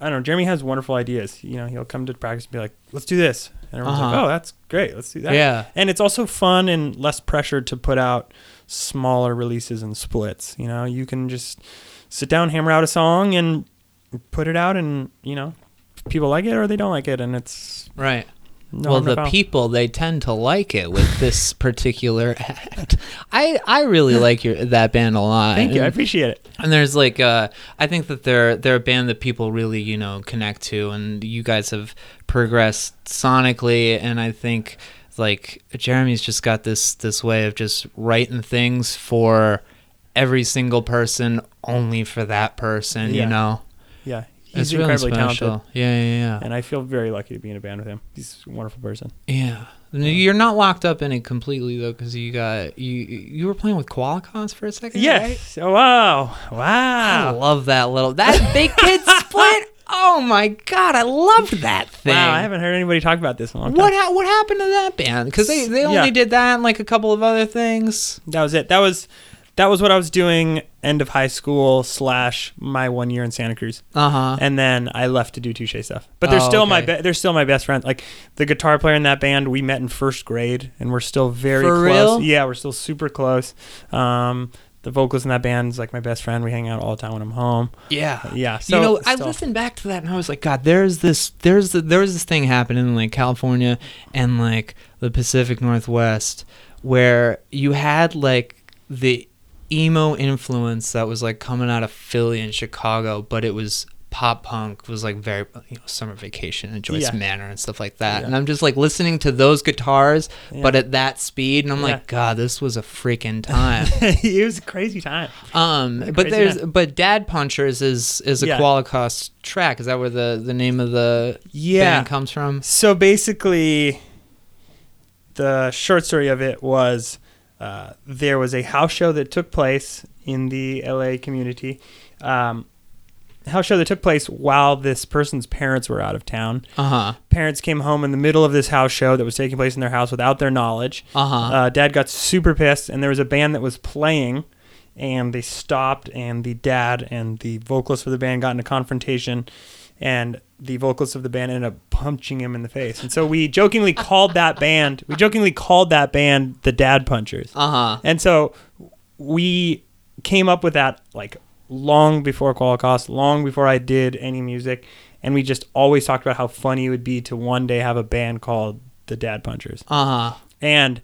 I don't know. Jeremy has wonderful ideas. You know, he'll come to practice and be like, "Let's do this," and everyone's uh-huh. like, "Oh, that's great. Let's do that." Yeah, and it's also fun and less pressure to put out smaller releases and splits. You know, you can just sit down, hammer out a song, and put it out, and you know, people like it or they don't like it, and it's right. No, well, the people they tend to like it with this particular act. I I really like your that band a lot. Thank you, and, I appreciate it. And there's like uh, I think that they're they're a band that people really you know connect to, and you guys have progressed sonically, and I think like Jeremy's just got this this way of just writing things for every single person, only for that person. Yeah. You know. Yeah, He's it's incredibly really talented. Yeah, yeah, yeah. And I feel very lucky to be in a band with him. He's a wonderful person. Yeah. You're not locked up in it completely though, because you got you you were playing with Qualicons for a second. Yes. Right? Oh, wow. Wow. I love that little that big kid split. Oh my god, I love that thing. Wow, I haven't heard anybody talk about this in a long time. What ha- what happened to that band? Because they, they only yeah. did that and like a couple of other things. That was it. That was that was what I was doing end of high school slash my one year in Santa Cruz, Uh huh. and then I left to do Touche stuff. But they're Oh, still my be- they're still my best friends. Like the guitar player in that band, we met in first grade, and we're still very For close. real? Yeah, we're still super close. Um, the vocalist in that band is like my best friend. We hang out all the time when I'm home. Yeah. Yeah, so you know, I listened back to that and I was like, God, there's this, there's the, there was this thing happening in like California and like the Pacific Northwest where you had like the emo influence that was like coming out of Philly and Chicago, but it was pop punk was like very you know summer vacation and Joyce Yeah. Manor and stuff like that Yeah. and I'm just like listening to those guitars Yeah. but at that speed and I'm like god this was a freaking time it was a crazy time. Um, Like but there's man. but Dad Punchers is is a Yeah. Qualicos track. Is that where the the name of the Yeah. band comes from? So basically, the short story of it was uh, there was a house show that took place in the LA community. Um, house show that took place while this person's parents were out of town. Uh huh. Parents came home in the middle of this house show that was taking place in their house without their knowledge. Uh huh. Uh, Dad got super pissed, and there was a band that was playing, and they stopped, and the dad and the vocalist for the band got in a confrontation, and the vocalist of the band ended up punching him in the face. And so we jokingly called that band, we jokingly called that band the Dad Punchers. Uh huh. And so we came up with that like long before Qualicos, long before I did any music, and we just always talked about how funny it would be to one day have a band called the Dad Punchers. Uh huh. And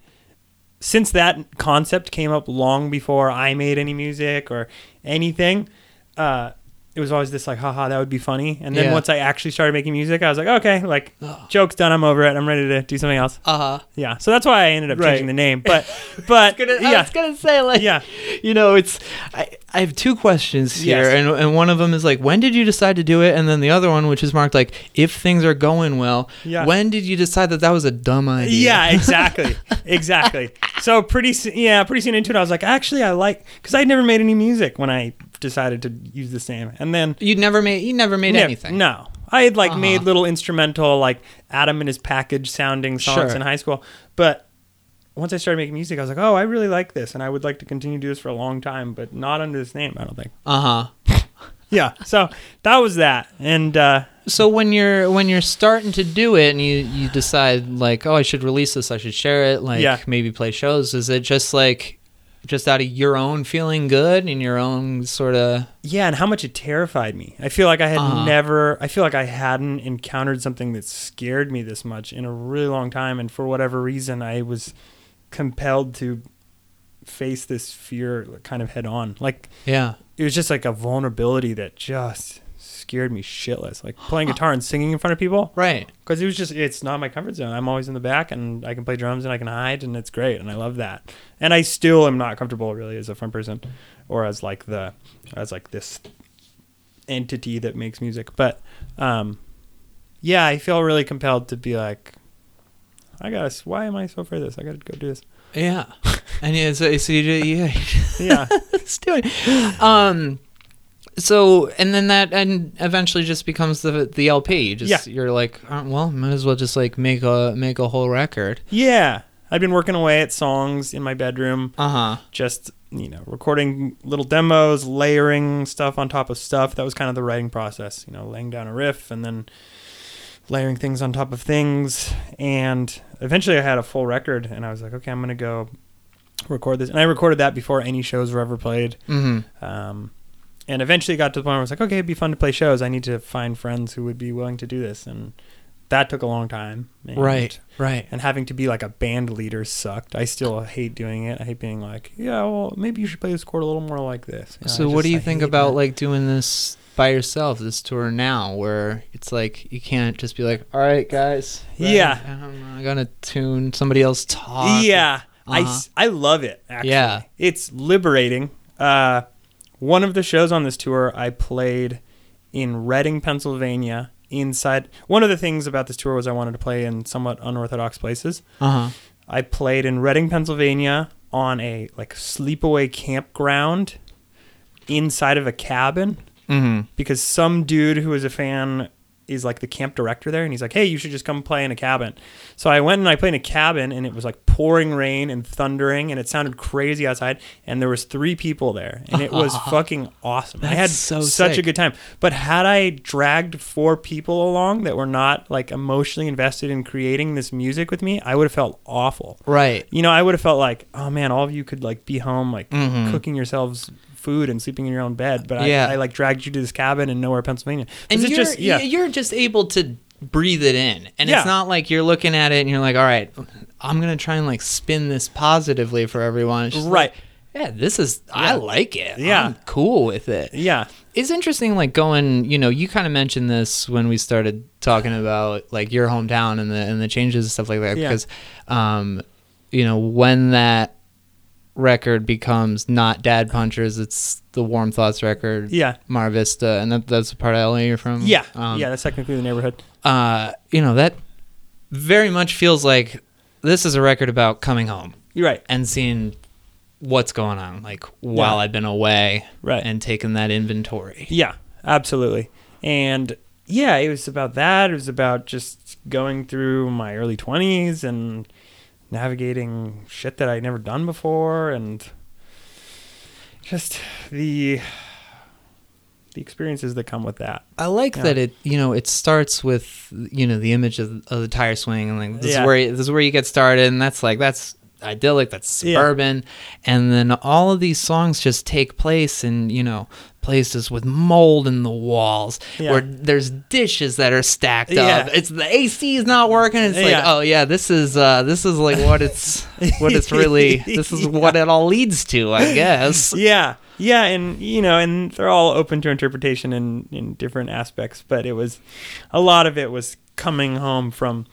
since that concept came up long before I made any music or anything, uh, it was always this like, haha, that would be funny. And then Yeah. once I actually started making music, I was like, okay, like, joke's done. I'm over it. I'm ready to do something else. Uh huh. Yeah. So that's why I ended up Right. changing the name. But, but I yeah, was gonna say like yeah. you know it's I, I have two questions here Yes. and and one of them is like when did you decide to do it and then the other one which is marked like if things are going well Yeah. when did you decide that that was a dumb idea Yeah, exactly, exactly. So pretty, soon, yeah, pretty soon into it, I was like, actually, I like because I'd never made any music when I decided to use the name, and then you never made you never made anything No, I had like Uh-huh. made little instrumental, like Adam and his package sounding songs Sure. in high school, but once I started making music, I was like, oh, I really like this, and I would like to continue to do this for a long time, but not under this name. I don't think. uh huh Yeah, so that was that, and uh, so when you're when you're starting to do it and you you decide like oh I should release this I should share it like Yeah. maybe play shows is it just like just out of your own feeling good and your own sort of yeah, and how much it terrified me. I feel like I had Uh-huh. never, I feel like I hadn't encountered something that scared me this much in a really long time, and for whatever reason, I was compelled to face this fear kind of head on. Like yeah it was just like a vulnerability that just scared me shitless. Like playing guitar and singing in front of people, right because it was just it's not my comfort zone. I'm always in the back, and I can play drums and I can hide, and it's great, and I love that. And I still am not comfortable really as a front person, or as like the as like this entity that makes music. But um, yeah, I feel really compelled to be like. I gotta. Why am I so afraid of this? I gotta go do this. yeah and yeah so, so you yeah Yeah, let's do it um so and then that and eventually just becomes the the LP just Yeah. you're like oh, well might as well just like make a make a whole record. Yeah. I've been working away at songs in my bedroom. uh-huh. Just you know recording little demos layering stuff on top of stuff. That was kind of the writing process you know laying down a riff and then layering things on top of things. And eventually i had a full record and i was like okay i'm gonna go record this. And i recorded that before any shows were ever played. Mm-hmm. Um, and eventually it got to the point where i was like okay it'd be fun to play shows i need to find friends who would be willing to do this and that took a long time and- right right and having to be like a band leader sucked. I still hate doing it. I hate being like, yeah, well, maybe you should play this chord a little more like this. You know, so I what do you I think about that. like doing this by yourself this tour now where it's like you can't just be like all right guys Yeah. i'm gonna tune somebody else talk Yeah, I Uh-huh. I I love it. Actually, Yeah. it's liberating. Uh, one of the shows on this tour, I played in Reading, Pennsylvania. Inside, one of the things about this tour was I wanted to play in somewhat unorthodox places. uh-huh I played in Reading, Pennsylvania on a like sleepaway campground inside of a cabin mm-hmm because some dude who was a fan is like the camp director there, and he's like, "Hey, you should just come play in a cabin." So I went and I played in a cabin, and it was like pouring rain and thundering, and it sounded crazy outside. And there was three people there, and it was fucking awesome. I had so such sick. a good time. But had I dragged four people along that were not like emotionally invested in creating this music with me, I would have felt awful. Right. You know, I would have felt like, oh man, all of you could like be home, like Mhm. cooking yourselves food and sleeping in your own bed. But Yeah. I, I like dragged you to this cabin in nowhere, Pennsylvania. and you're, just yeah, you're just able to breathe it in and Yeah. it's not like you're looking at it and you're like all right i'm gonna try and like spin this positively for everyone right. like, yeah this is i like it Yeah. i'm cool with it Yeah, it's interesting like going you know you kind of mentioned this when we started talking about like your hometown and the and the changes and stuff like that Yeah. because um you know when that record becomes not dad punchers it's the warm thoughts record yeah, Mar Vista, and that, that's the part of LA you're from. yeah, um, yeah. That's technically the neighborhood. Uh, you know that very much feels like this is a record about coming home You're right. and seeing what's going on, like while Yeah. I've been away, Right. and taking that inventory. Yeah, absolutely. And yeah, it was about that. It was about just going through my early 20s and navigating shit that I'd never done before and just the the experiences that come with that. I like Yeah. that it, you know, it starts with you know the image of, of the tire swing, and like this Yeah. is where this is where you get started, and that's like that's idyllic, that's Yeah. suburban, and then all of these songs just take place in you know places with mold in the walls, Yeah. where there's dishes that are stacked Yeah. up. It's the AC is not working. It's like oh yeah, this is uh this is like what it's what it's really this is what it all leads to, I guess. yeah yeah and you know and they're all open to interpretation in in different aspects but it was a lot of it was coming home from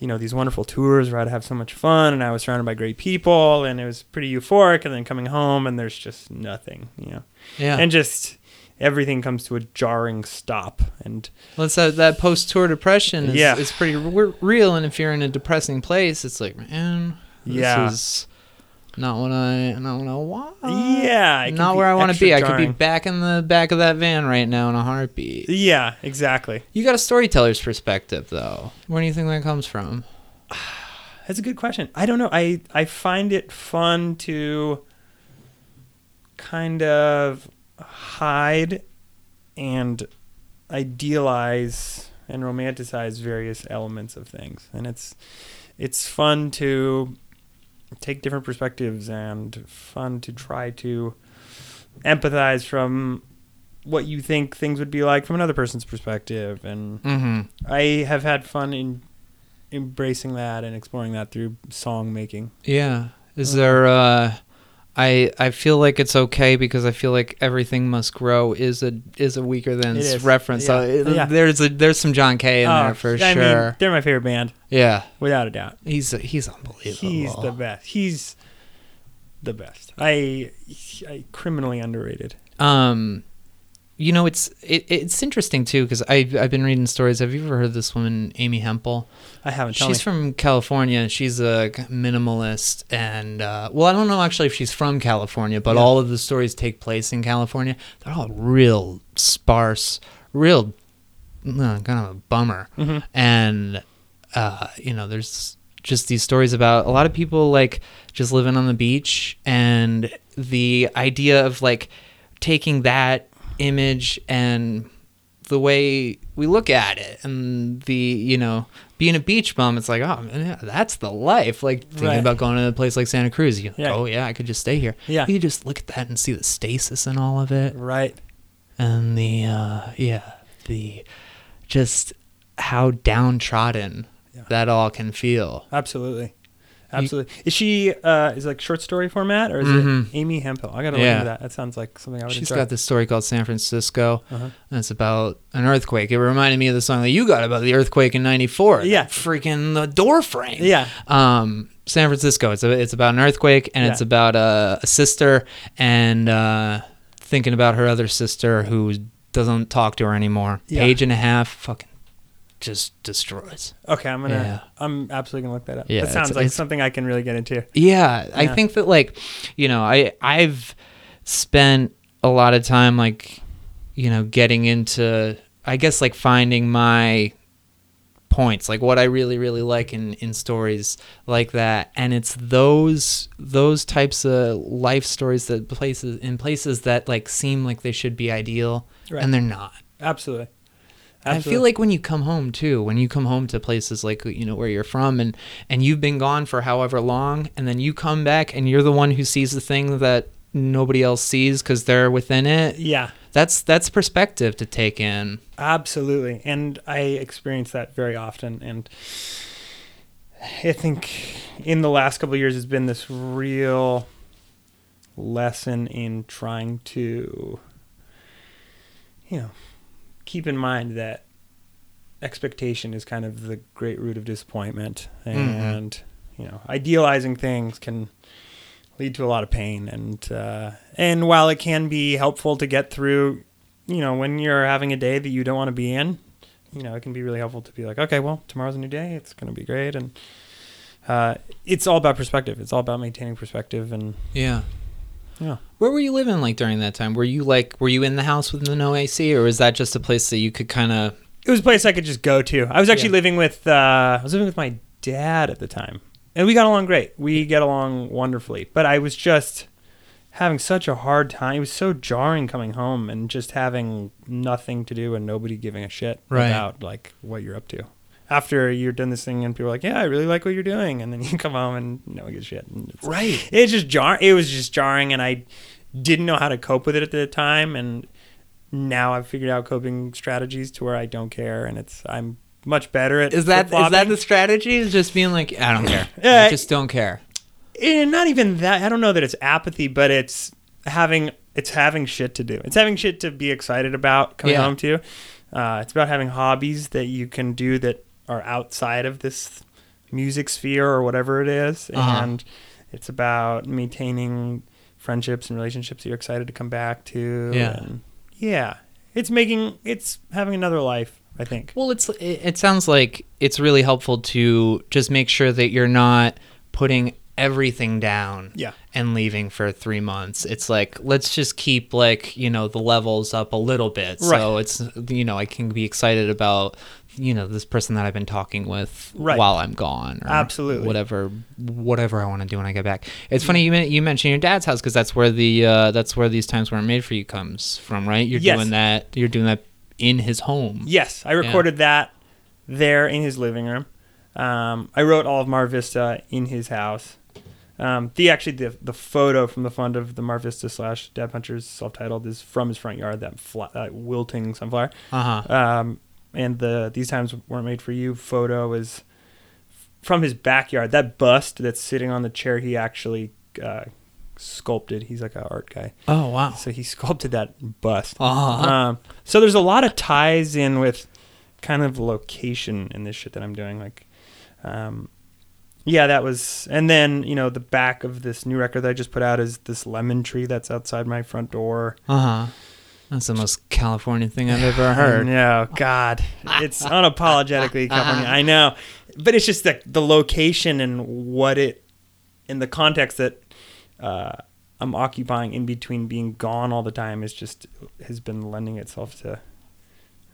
you know these wonderful tours where i'd have so much fun and i was surrounded by great people and it was pretty euphoric and then coming home and there's just nothing you know Yeah. and just everything comes to a jarring stop and Well, it's that, that post tour depression is, Yeah. is pretty r- real. And if you're in a depressing place, it's like, man, this Yeah. is not what I not what I want. yeah not where I want to be. I could be back in the back of that van right now in a heartbeat. yeah exactly You got a storyteller's perspective, though. Where do you think that comes from? That's a good question. I don't know. I I find it fun to kind of hide and idealize and romanticize various elements of things. And it's it's fun to take different perspectives and fun to try to empathize from what you think things would be like from another person's perspective and Mm-hmm. I have had fun in embracing that and exploring that through song making. Yeah. Is Uh, there? uh I I feel like it's okay because I feel like everything must grow is a is a Weakerthans. reference. So Yeah. it- Yeah. there's a there's some John K in there for I sure. mean, they're my favorite band, yeah. without a doubt. He's he's unbelievable. He's the best. He's the best. I, I criminally underrated. Um, you know, it's it, it's interesting too because I I've, I've been reading stories. Have you ever heard of this woman, Amy Hempel? I haven't. She's me. from California. She's a minimalist, and uh, well, I don't know actually if she's from California, but Yeah. all of the stories take place in California. They're all real sparse, real uh, kind of a bummer, Mhm. and uh, you know, there's just these stories about a lot of people like just living on the beach, and the idea of like taking that image and the way we look at it and the you know being a beach bum it's like oh man, that's the life like thinking Right. about going to a place like santa cruz you Yeah. oh yeah i could just stay here Yeah. you just look at that and see the stasis and all of it Right. and the uh yeah the just how downtrodden Yeah. that all can feel Absolutely. Absolutely. Is she uh is it like short story format or is Mhm. it Amy Hempel? I gotta look into that. That sounds like something I would She's enjoy. got this story called San Francisco, Uh-huh. and it's about an earthquake. It reminded me of the song that you got about the earthquake in '94. Yeah. freaking the door frame. Yeah. um, San Francisco. It's a, it's about an earthquake, and it's about a, a sister and uh, thinking about her other sister who doesn't talk to her anymore. Yeah. Page and a half, fucking just destroys. Okay, I'm gonna Yeah. I'm absolutely gonna look that up. Yeah, that sounds it's- like it's- something I can really get into. Yeah, I think that like, you know, I I've spent a lot of time like, you know, getting into I guess like finding my points like what i really really like in in stories like that and it's those those types of life stories that places in places that like seem like they should be ideal right. and they're not absolutely Absolutely. I feel like when you come home too, when you come home to places like you know where you're from and and you've been gone for however long and then you come back and you're the one who sees the thing that nobody else sees cuz they're within it. Yeah. That's that's perspective to take in. Absolutely. And I experience that very often and I think in the last couple years it's been this real lesson in trying to you know keep in mind that expectation is kind of the great root of disappointment. Mm-hmm. and mm-hmm. you know idealizing things can lead to a lot of pain. And uh, and while it can be helpful to get through you know when you're having a day that you don't want to be in you know it can be really helpful to be like okay well tomorrow's a new day. It's going to be great. And uh, it's all about perspective. It's all about maintaining perspective and yeah yeah. Where were you living like during that time? Were you like were you in the house with no AC or was that just a place that you could kind of It was a place I could just go to. I was actually yeah. living with uh I was living with my dad at the time. And we got along great. We get along wonderfully. But I was just having such a hard time. It was so jarring coming home and just having nothing to do and nobody giving a shit right. about like what you're up to after you're done this thing and people are like, yeah, I really like what you're doing, and then you come home and no one gives shit. It's, right. It's just jar. It was just jarring, and I didn't know how to cope with it at the time, and now I've figured out coping strategies to where I don't care, and it's I'm much better at. Is that is that the strategy? Is just being like, I don't care. yeah, I just don't care. And not even that. I don't know that it's apathy, but it's having it's having shit to do. It's having shit to be excited about coming yeah. home to. Uh, it's about having hobbies that you can do that are outside of this music sphere or whatever it is. Uh-huh. and it's about maintaining friendships and relationships that you're excited to come back to. Yeah, yeah, it's making it's having another life. I think. Well, it's it sounds like it's really helpful to just make sure that you're not putting everything down yeah. and leaving for three months. It's like let's just keep like you know the levels up a little bit, right. so it's you know I can be excited about you know this person that I've been talking with right. while I'm gone. Absolutely. Whatever, whatever I want to do when I get back. It's funny you you mentioned your dad's house because that's where the uh, that's where these times weren't made for you comes from, right? You're yes. doing that. You're doing that in his home. Yes, I recorded yeah. that there in his living room. Um, I wrote all of Mar Vista in his house. Um, the actually the the photo from the front of the Mar Vista slash Dad Punchers self titled is from his front yard. That flat, that wilting sunflower. Uh huh. Um, and the these times weren't made for you photo is from his backyard. That bust that's sitting on the chair, he actually uh, sculpted. He's like an art guy. Oh wow! So he sculpted that bust. Uh-huh. Um, so there's a lot of ties in with kind of location in this shit that I'm doing. Like, um, yeah, that was. And then you know the back of this new record that I just put out is this lemon tree that's outside my front door. Uh huh. That's the most California thing I've ever heard. no, God, it's unapologetically California. I know, but it's just the the location and what it, in the context that uh, I'm occupying in between being gone all the time is just has been lending itself to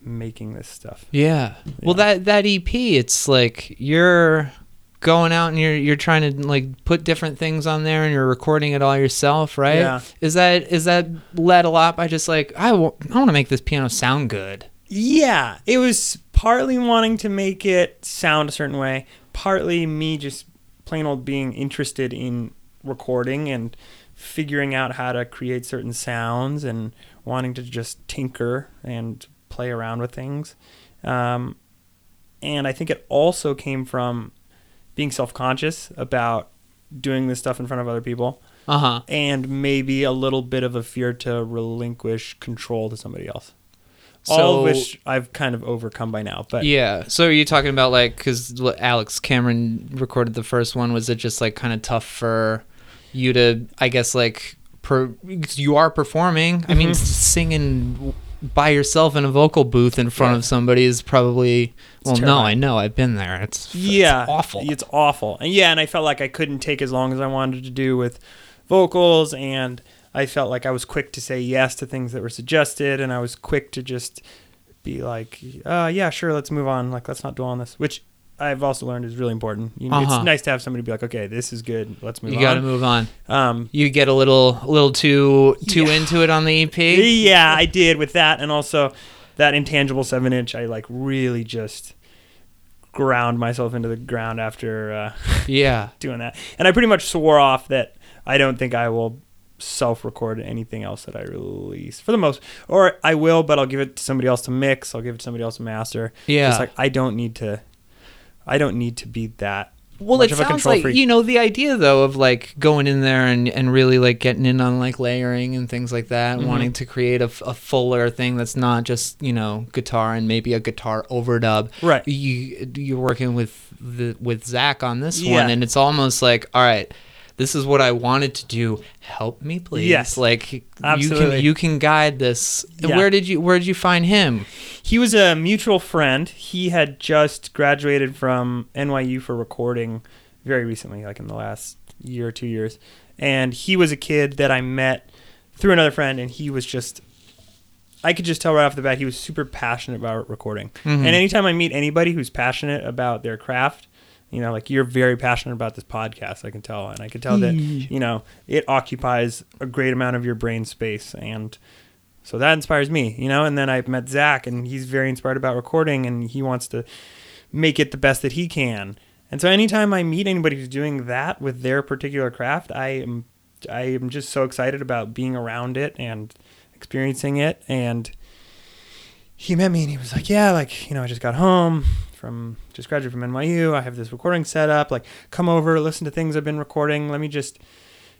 making this stuff. Yeah. yeah. Well, that that EP, it's like you're going out and you're you're trying to like put different things on there and you're recording it all yourself, right? Yeah. Is that is that led a lot by just like I, w- I want to make this piano sound good? Yeah, it was partly wanting to make it sound a certain way, partly me just plain old being interested in recording and figuring out how to create certain sounds and wanting to just tinker and play around with things. Um, and I think it also came from being self conscious about doing this stuff in front of other people. Uh-huh. And maybe a little bit of a fear to relinquish control to somebody else. So, All of which I've kind of overcome by now. But yeah, so are you talking about like because Alex Cameron recorded the first one? Was it just like kind of tough for you to, I guess, like per, you are performing? Mm-hmm. I mean, mm-hmm. singing by yourself in a vocal booth in front yeah. of somebody is probably well no i know i've been there it's yeah it's awful it's awful and yeah and i felt like i couldn't take as long as i wanted to do with vocals and i felt like i was quick to say yes to things that were suggested and i was quick to just be like, uh, yeah, sure, let's move on. Like, let's not dwell on this. Which I've also learned is really important. You Uh-huh. It's nice to have somebody be like, okay, this is good. Let's move on. You got to move on. Um, You get a little, a little too, too Yeah. into it on the EP. yeah, I did with that, and also that intangible seven inch. I like really just ground myself into the ground after uh, Yeah. doing that, and I pretty much swore off that I don't think I will self-record anything else that I release for the most, or I will, but I'll give it to somebody else to mix. I'll give it to somebody else to master. Yeah. It's like I don't need to. I don't need to be that. Well, it a sounds like freak. you know the idea though of like going in there and, and really like getting in on like layering and things like that, Mhm. wanting to create a fuller thing that's not just you know guitar and maybe a guitar overdub. Right. You you're working with the with Zach on this Yeah. one, and it's almost like all right. This is what I wanted to do. Help me, please. Yes. like you can you can guide this. Yeah. Where did you where did you find him? He was a mutual friend. He had just graduated from NYU for recording very recently, like in the last year or two years. And he was a kid that I met through another friend, and he was just. I could just tell right off the bat he was super passionate about recording. Mhm. And anytime I meet anybody who's passionate about their craft, you know, like you're very passionate about this podcast, I can tell. And I can tell that, you know, it occupies a great amount of your brain space. And so that inspires me, you know. And then I met Zach, and he's very inspired about recording, and he wants to make it the best that he can. And so anytime I meet anybody who's doing that with their particular craft, I am I am just so excited about being around it and experiencing it. And he met me, and he was like, "Yeah, like you know, I just got home from just graduated from NYU. I have this recording set up. Like, come over, listen to things I've been recording. Let me just."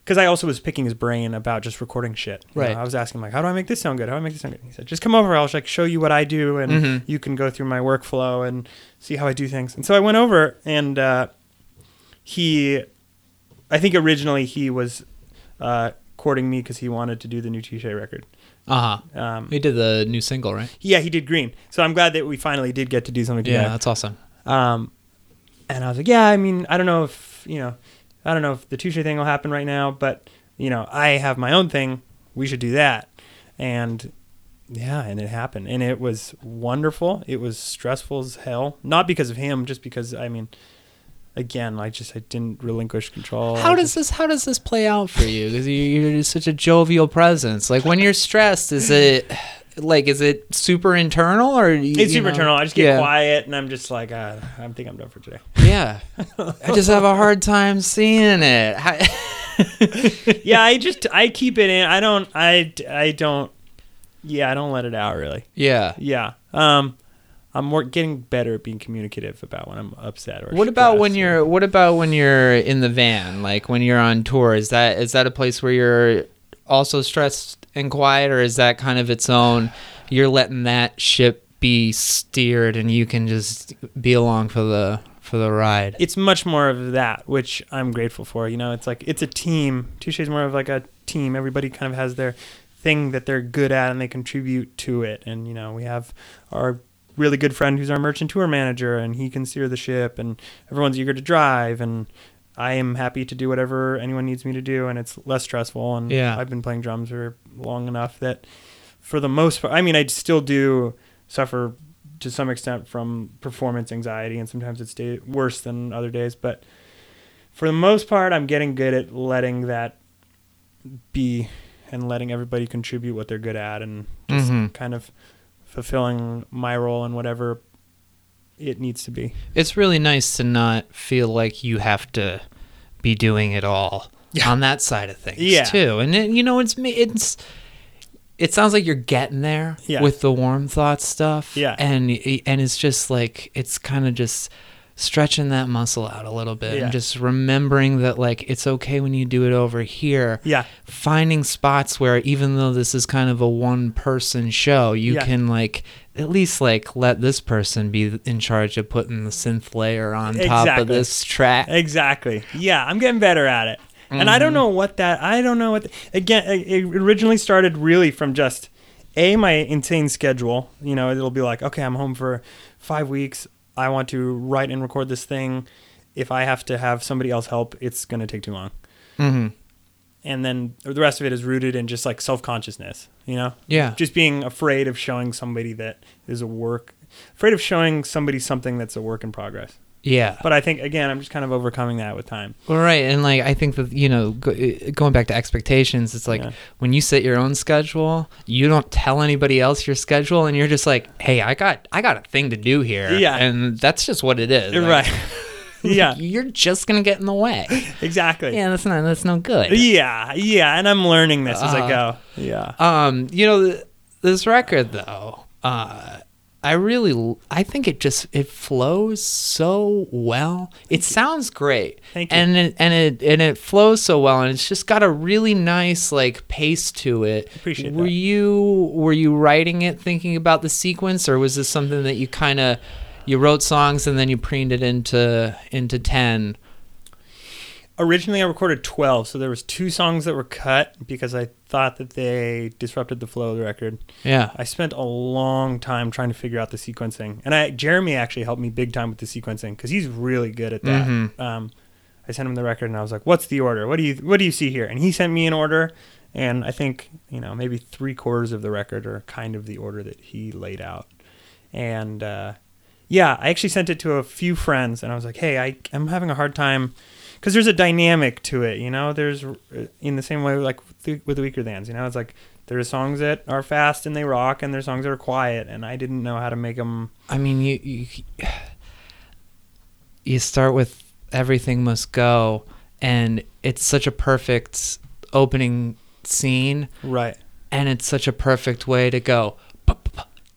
Because I also was picking his brain about just recording shit. You know, Right. I was asking like, "How do I make this sound good? How do I make this sound good?" He said, "Just come over. I'll like show you what I do, and Mhm. you can go through my workflow and see how I do things." And so I went over, and uh, he, I think originally he was uh, courting me because he wanted to do the new Touche record. Uh huh. Um, He did the new single, right? yeah, he did Green. So I'm glad that we finally did get to do something together. Yeah, that's awesome. Um, and I was like, yeah, I mean, I don't know if, you know, I don't know if the Touche thing will happen right now, but, you know, I have my own thing. We should do that. And yeah, and it happened. And it was wonderful. It was stressful as hell. Not because of him, just because, I mean, again, I just, I didn't relinquish control. How I does just- this How does this play out for you? Because you're just such a jovial presence. Like when you're stressed, is it like is it super internal or you- It's you super know? internal. I just get Yeah. quiet and I'm just like, uh, I think I'm done for today. Yeah, I just have a hard time seeing it. Yeah, I just, I keep it in. I don't, I, I don't, yeah, I don't let it out really. yeah. Yeah. Um, I'm more getting better at being communicative about when I'm upset or. What about when you're What about when you're in the van? Like when you're on tour, is that is that a place where you're also stressed and quiet, or is that kind of its own? You're letting that ship be steered, and you can just be along for the for the ride. It's much more of that, which I'm grateful for. You know, it's like it's a team. Touche is more of like a team. Everybody kind of has their thing that they're good at, and they contribute to it. And you know, we have our really good friend who's our merchant tour manager, and he can steer the ship, and everyone's eager to drive, and I am happy to do whatever anyone needs me to do, and it's less stressful. And Yeah. I've been playing drums for long enough that, for the most part, I mean, I still do suffer to some extent from performance anxiety, and sometimes it's day- worse than other days. But for the most part, I'm getting good at letting that be and letting everybody contribute what they're good at, and just Mhm. kind of fulfilling my role in whatever it needs to be. It's really nice to not feel like you have to be doing it all Yeah. on that side of things Yeah. too. And it, you know, it's me. It's it sounds like you're getting there Yeah. with the warm thought stuff. Yeah. and and it's just like it's kind of just stretching that muscle out a little bit Yeah. and just remembering that like it's okay when you do it over here Yeah, finding spots where even though this is kind of a one person show you Yeah. can like at least like let this person be in charge of putting the synth layer on top of this track exactly. Yeah, I'm getting better at it. And I don't mm-hmm. know what that. I don't know what. The, again, it originally started really from just a my insane schedule. You know, it'll be like, okay, I'm home for five weeks. I want to write and record this thing. If I have to have somebody else help, it's gonna take too long. hmm and then the rest of it is rooted in just like self consciousness. You know, Yeah. just being afraid of showing somebody that is a work, afraid of showing somebody something that's a work in progress. Yeah. But I think again, I'm just kind of overcoming that with time. Well, right, and like I think that you know, go, uh, going back to expectations, it's like Yeah. when you set your own schedule, you don't tell anybody else your schedule, and you're just like, "Hey, I got, I got a thing to do here," Yeah. and that's just what it is, Like, right. yeah. you're just gonna get in the way. Exactly. yeah, that's not, that's no good. Yeah, yeah, and I'm learning this as I Uh, go. Yeah. Um, you know, th- this record though, uh, I really, I think it just it flows so well. It sounds great, Thank you. and it, and it and it flows so well, and it's just got a really nice like pace to it. Appreciate Were that. you were you writing it thinking about the sequence, or was this something that you kind of you wrote songs and then you preened it into into ten? Originally, I recorded 12, so there was two songs that were cut because I thought that they disrupted the flow of the record. Yeah, I spent a long time trying to figure out the sequencing, and I Jeremy actually helped me big time with the sequencing because he's really good at that. Mhm. Um, I sent him the record, and I was like, "What's the order? What do you What do you see here?" And he sent me an order, and I think you know maybe three quarters of the record are kind of the order that he laid out. And uh, yeah, I actually sent it to a few friends, and I was like, "Hey, I, I'm having a hard time." Because there's a dynamic to it, you know. There's uh, in the same way like with the, Weakerthans, you know. It's like there's songs that are fast and they rock, and there's songs that are quiet, and I didn't know how to make them. I mean, you you you start with everything must go, and it's such a perfect opening scene, Right. and it's such a perfect way to go.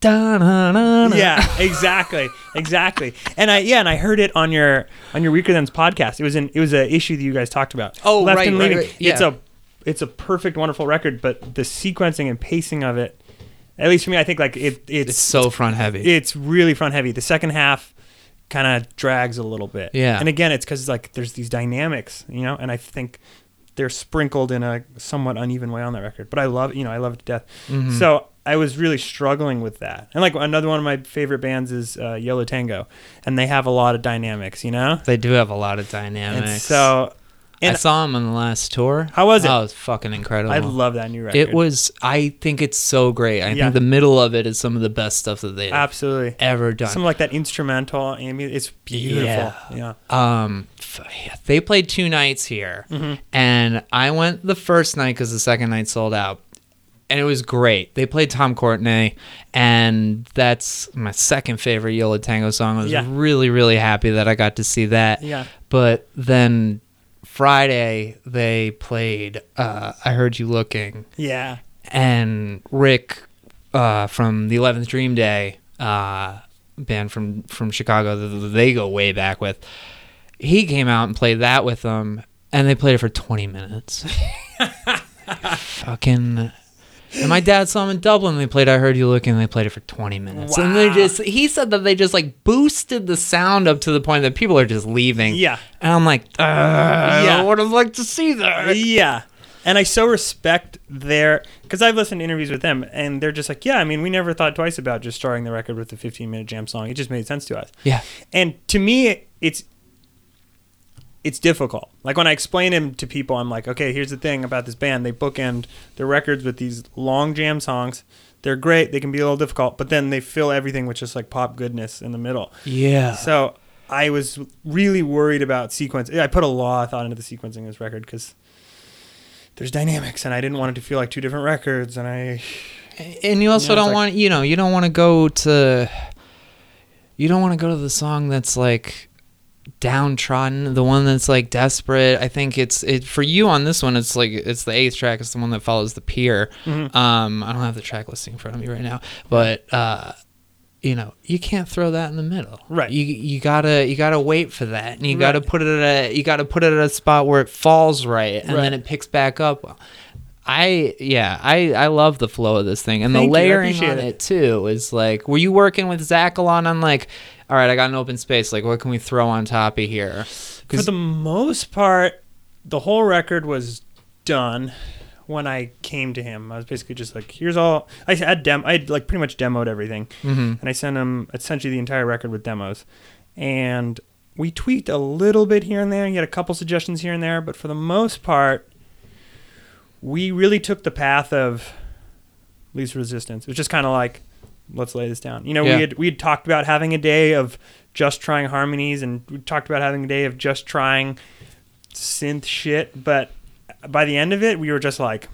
Da-na-na-na. Yeah, exactly, exactly. And I yeah, and I heard it on your on your Weakerthans podcast. It was an it was an issue that you guys talked about. Oh, Left right, and right, Leaving. right, It's a it's a perfect, wonderful record, but the sequencing and pacing of it, at least for me, I think like it it's It's so front heavy. it's really front heavy. The second half kind of drags a little bit. Yeah. And again, it's because like there's these dynamics, you know, and I think they're sprinkled in a somewhat uneven way on that record. But I love, you know, I love it to death. Mhm. So I was really struggling with that. And like another one of my favorite bands is uh, Yo La Tengo, and they have a lot of dynamics, you know. they do have a lot of dynamics. And so, I saw them on the last tour. How was it? Oh, it was fucking incredible. I love that new record. It was. I think it's so great. I Yeah. think the middle of it is some of the best stuff that they've absolutely ever done. some like that instrumental I mean, It's beautiful. Yeah. yeah. um they played two nights here Mhm. and i went the first night because the second night sold out and it was great they played Tom Courtenay and that's my second favorite Yo La Tengo song i was Yeah. really really happy that i got to see that Yeah. but then friday they played uh, i heard you looking Yeah. and Rick uh, from the Eleventh Dream Day uh, band from from Chicago that they go way back with. He came out and played that with them, and they played it for twenty minutes. Fucking. And my dad saw them in Dublin. They played "I Heard You Looking." They played it for twenty minutes, wow. and they just. He said that they just like boosted the sound up to the point that people are just leaving. Yeah. and I'm like, Yeah. I would have liked to see that. Yeah. And I so respect their because I've listened to interviews with them and they're just like, yeah, I mean, we never thought twice about just starting the record with a 15 minute jam song. It just made sense to us. Yeah, And to me, it's it's difficult. Like when I explain them to people, I'm like, okay, here's the thing about this band. They bookend their records with these long jam songs. They're great. They can be a little difficult, but then they fill everything with just like pop goodness in the middle. yeah. So I was really worried about sequence. I put a lot of thought into the sequencing of this record because there's dynamics, and I didn't want it to feel like two different records. And I, and you also Yeah, it's don't like- want you know you don't want to go to you don't want to go to the song that's like downtrodden the one that's like desperate i think it's it for you on this one it's like it's the eighth track it's the one that follows the pier Mhm. um i don't have the track listing in front of me right now but uh you know you can't throw that in the middle Right. you you gotta you gotta wait for that and you gotta put it at a you gotta put it at a spot where it falls right and Right. then it picks back up I yeah, I I love the flow of this thing and Thank the layering appreciate on it. it. too is like. Were you working with Zach a lot on like, all right, I got an open space. Like, what can we throw on top of here? for the most part, the whole record was done when I came to him. I was basically just like, here's all. I had dem. I had like pretty much demoed everything, hmm and I sent him essentially the entire record with demos, and we tweaked a little bit here and there. He had a couple suggestions here and there, but for the most part, we really took the path of least resistance. It was just kind of like, let's lay this down. You know, Yeah. we had we had talked about having a day of just trying harmonies, and we talked about having a day of just trying synth shit. But by the end of it, we were just like,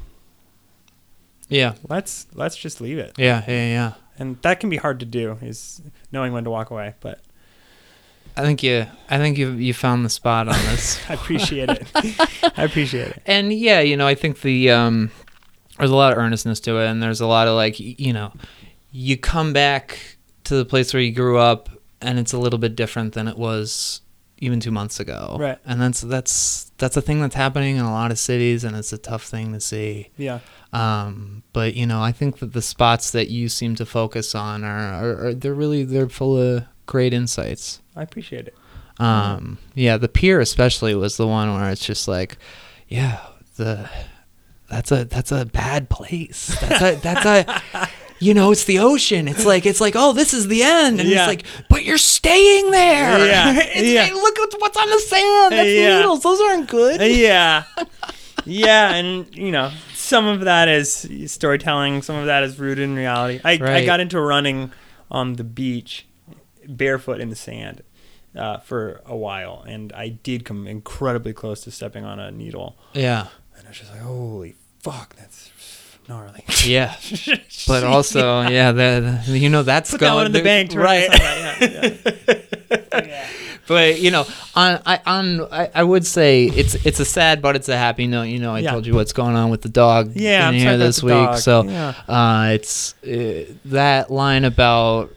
Yeah. let's let's just leave it. Yeah. Yeah. Yeah. And that can be hard to do, is knowing when to walk away. But I think you. I think you. You found the spot on this. I appreciate it. I appreciate it. and yeah, you know, I think the um, there's a lot of earnestness to it, and there's a lot of like, you know, you come back to the place where you grew up, and it's a little bit different than it was even two months ago. Right. And that's that's that's a thing that's happening in a lot of cities, and it's a tough thing to see. Yeah. Um, but you know, I think that the spots that you seem to focus on are, are, are they're really they're full of great insights. I appreciate it. Um, yeah, the pier especially was the one where it's just like, yeah, the that's a that's a bad place. That's a that's a you know, it's the ocean. It's like it's like, oh, this is the end, and Yeah. it's like, but you're staying there. Yeah, It's- yeah. hey, look at what's on the sand. That's Yeah. needles. Those aren't good. yeah yeah and you know some of that is storytelling some of that is rooted in reality i, I got into running on the beach barefoot in the sand uh, for a while and i did come incredibly close to stepping on a needle Yeah, and i was just like holy fuck that's gnarly yeah. But also, yeah, the, the- you know that's put going that one in the bank to write right? yeah, yeah. Yeah. But you know, on I on I, I would say it's it's a sad but it's a happy note. You know, I Yeah. told you what's going on with the dog Yeah, in I'm here this week. dog. So Yeah. uh, it's uh, that line about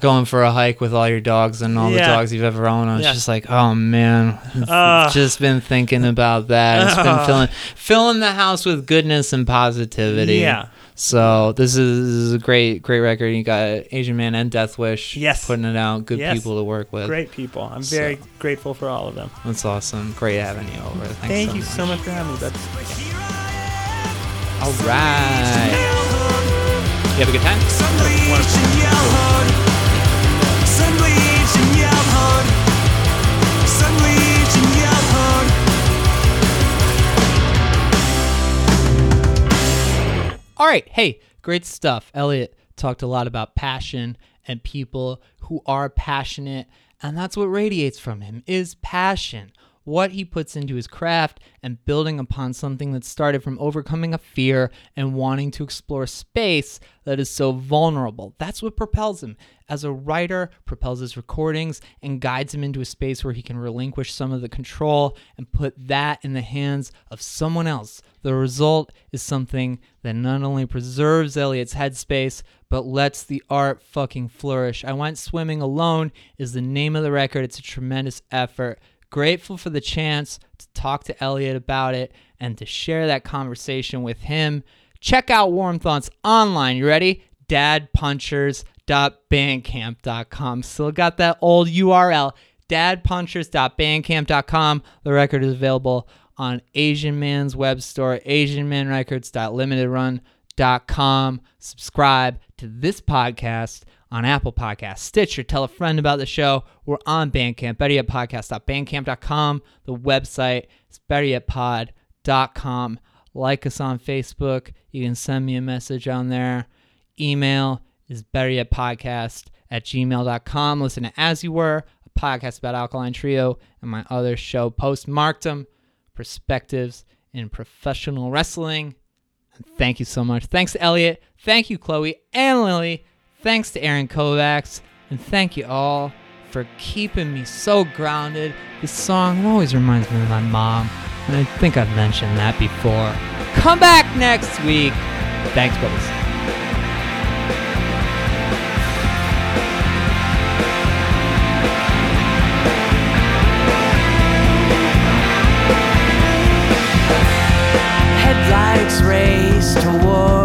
going for a hike with all your dogs and all the dogs you've ever owned. I was Yeah. just like, oh man, Ah. just been thinking about that. It's been Ah. filling filling the house with goodness and positivity. Yeah. So this is, this is a great great record. You got Asian Man and Deathwish. Yes. putting it out. Good Yes. people to work with. great people i'm very So. grateful for all of them That's awesome. Great having you over. Thanks thank so you much. so much for having me that's All right. You have a good time? All right. Hey, great stuff. Elliot talked a lot about passion and people who are passionate, and that's what radiates from him is passion. What he puts into his craft and building upon something that started from overcoming a fear and wanting to explore space that is so vulnerable. That's what propels him. As a writer, propels his recordings and guides him into a space where he can relinquish some of the control and put that in the hands of someone else. The result is something that not only preserves Elliot's headspace, but lets the art fucking flourish. I Went Swimming Alone is the name of the record. It's a tremendous effort. Grateful for the chance to talk to Elliot about it and to share that conversation with him. Check out Warm Thoughts online. You ready? dadpunchers.bandcamp.com. Still got that old URL, dadpunchers.bandcamp.com. The record is available on Asian Man's web store, asianmanrecords.limitedrun.com. Subscribe to this podcast on Apple Podcasts, Stitcher. Tell a friend about the show. We're on Bandcamp, betteryetpodcast.bandcamp.com. The website is betteryetpod.com. Like us on Facebook. You can send me a message on there. Email is betteryetpodcast at gmail.com. Listen to As You Were, a podcast about Alkaline Trio, and my other show, Postmarktum, Perspectives in Professional Wrestling. And thank you so much. Thanks Elliot. Thank you, Chloe and Lily. Thanks to Aaron Kovacs. And thank you all for keeping me so grounded. This song always reminds me of my mom. And I think I've mentioned that before. Come back next week. Thanks, buddies. Headlights race towards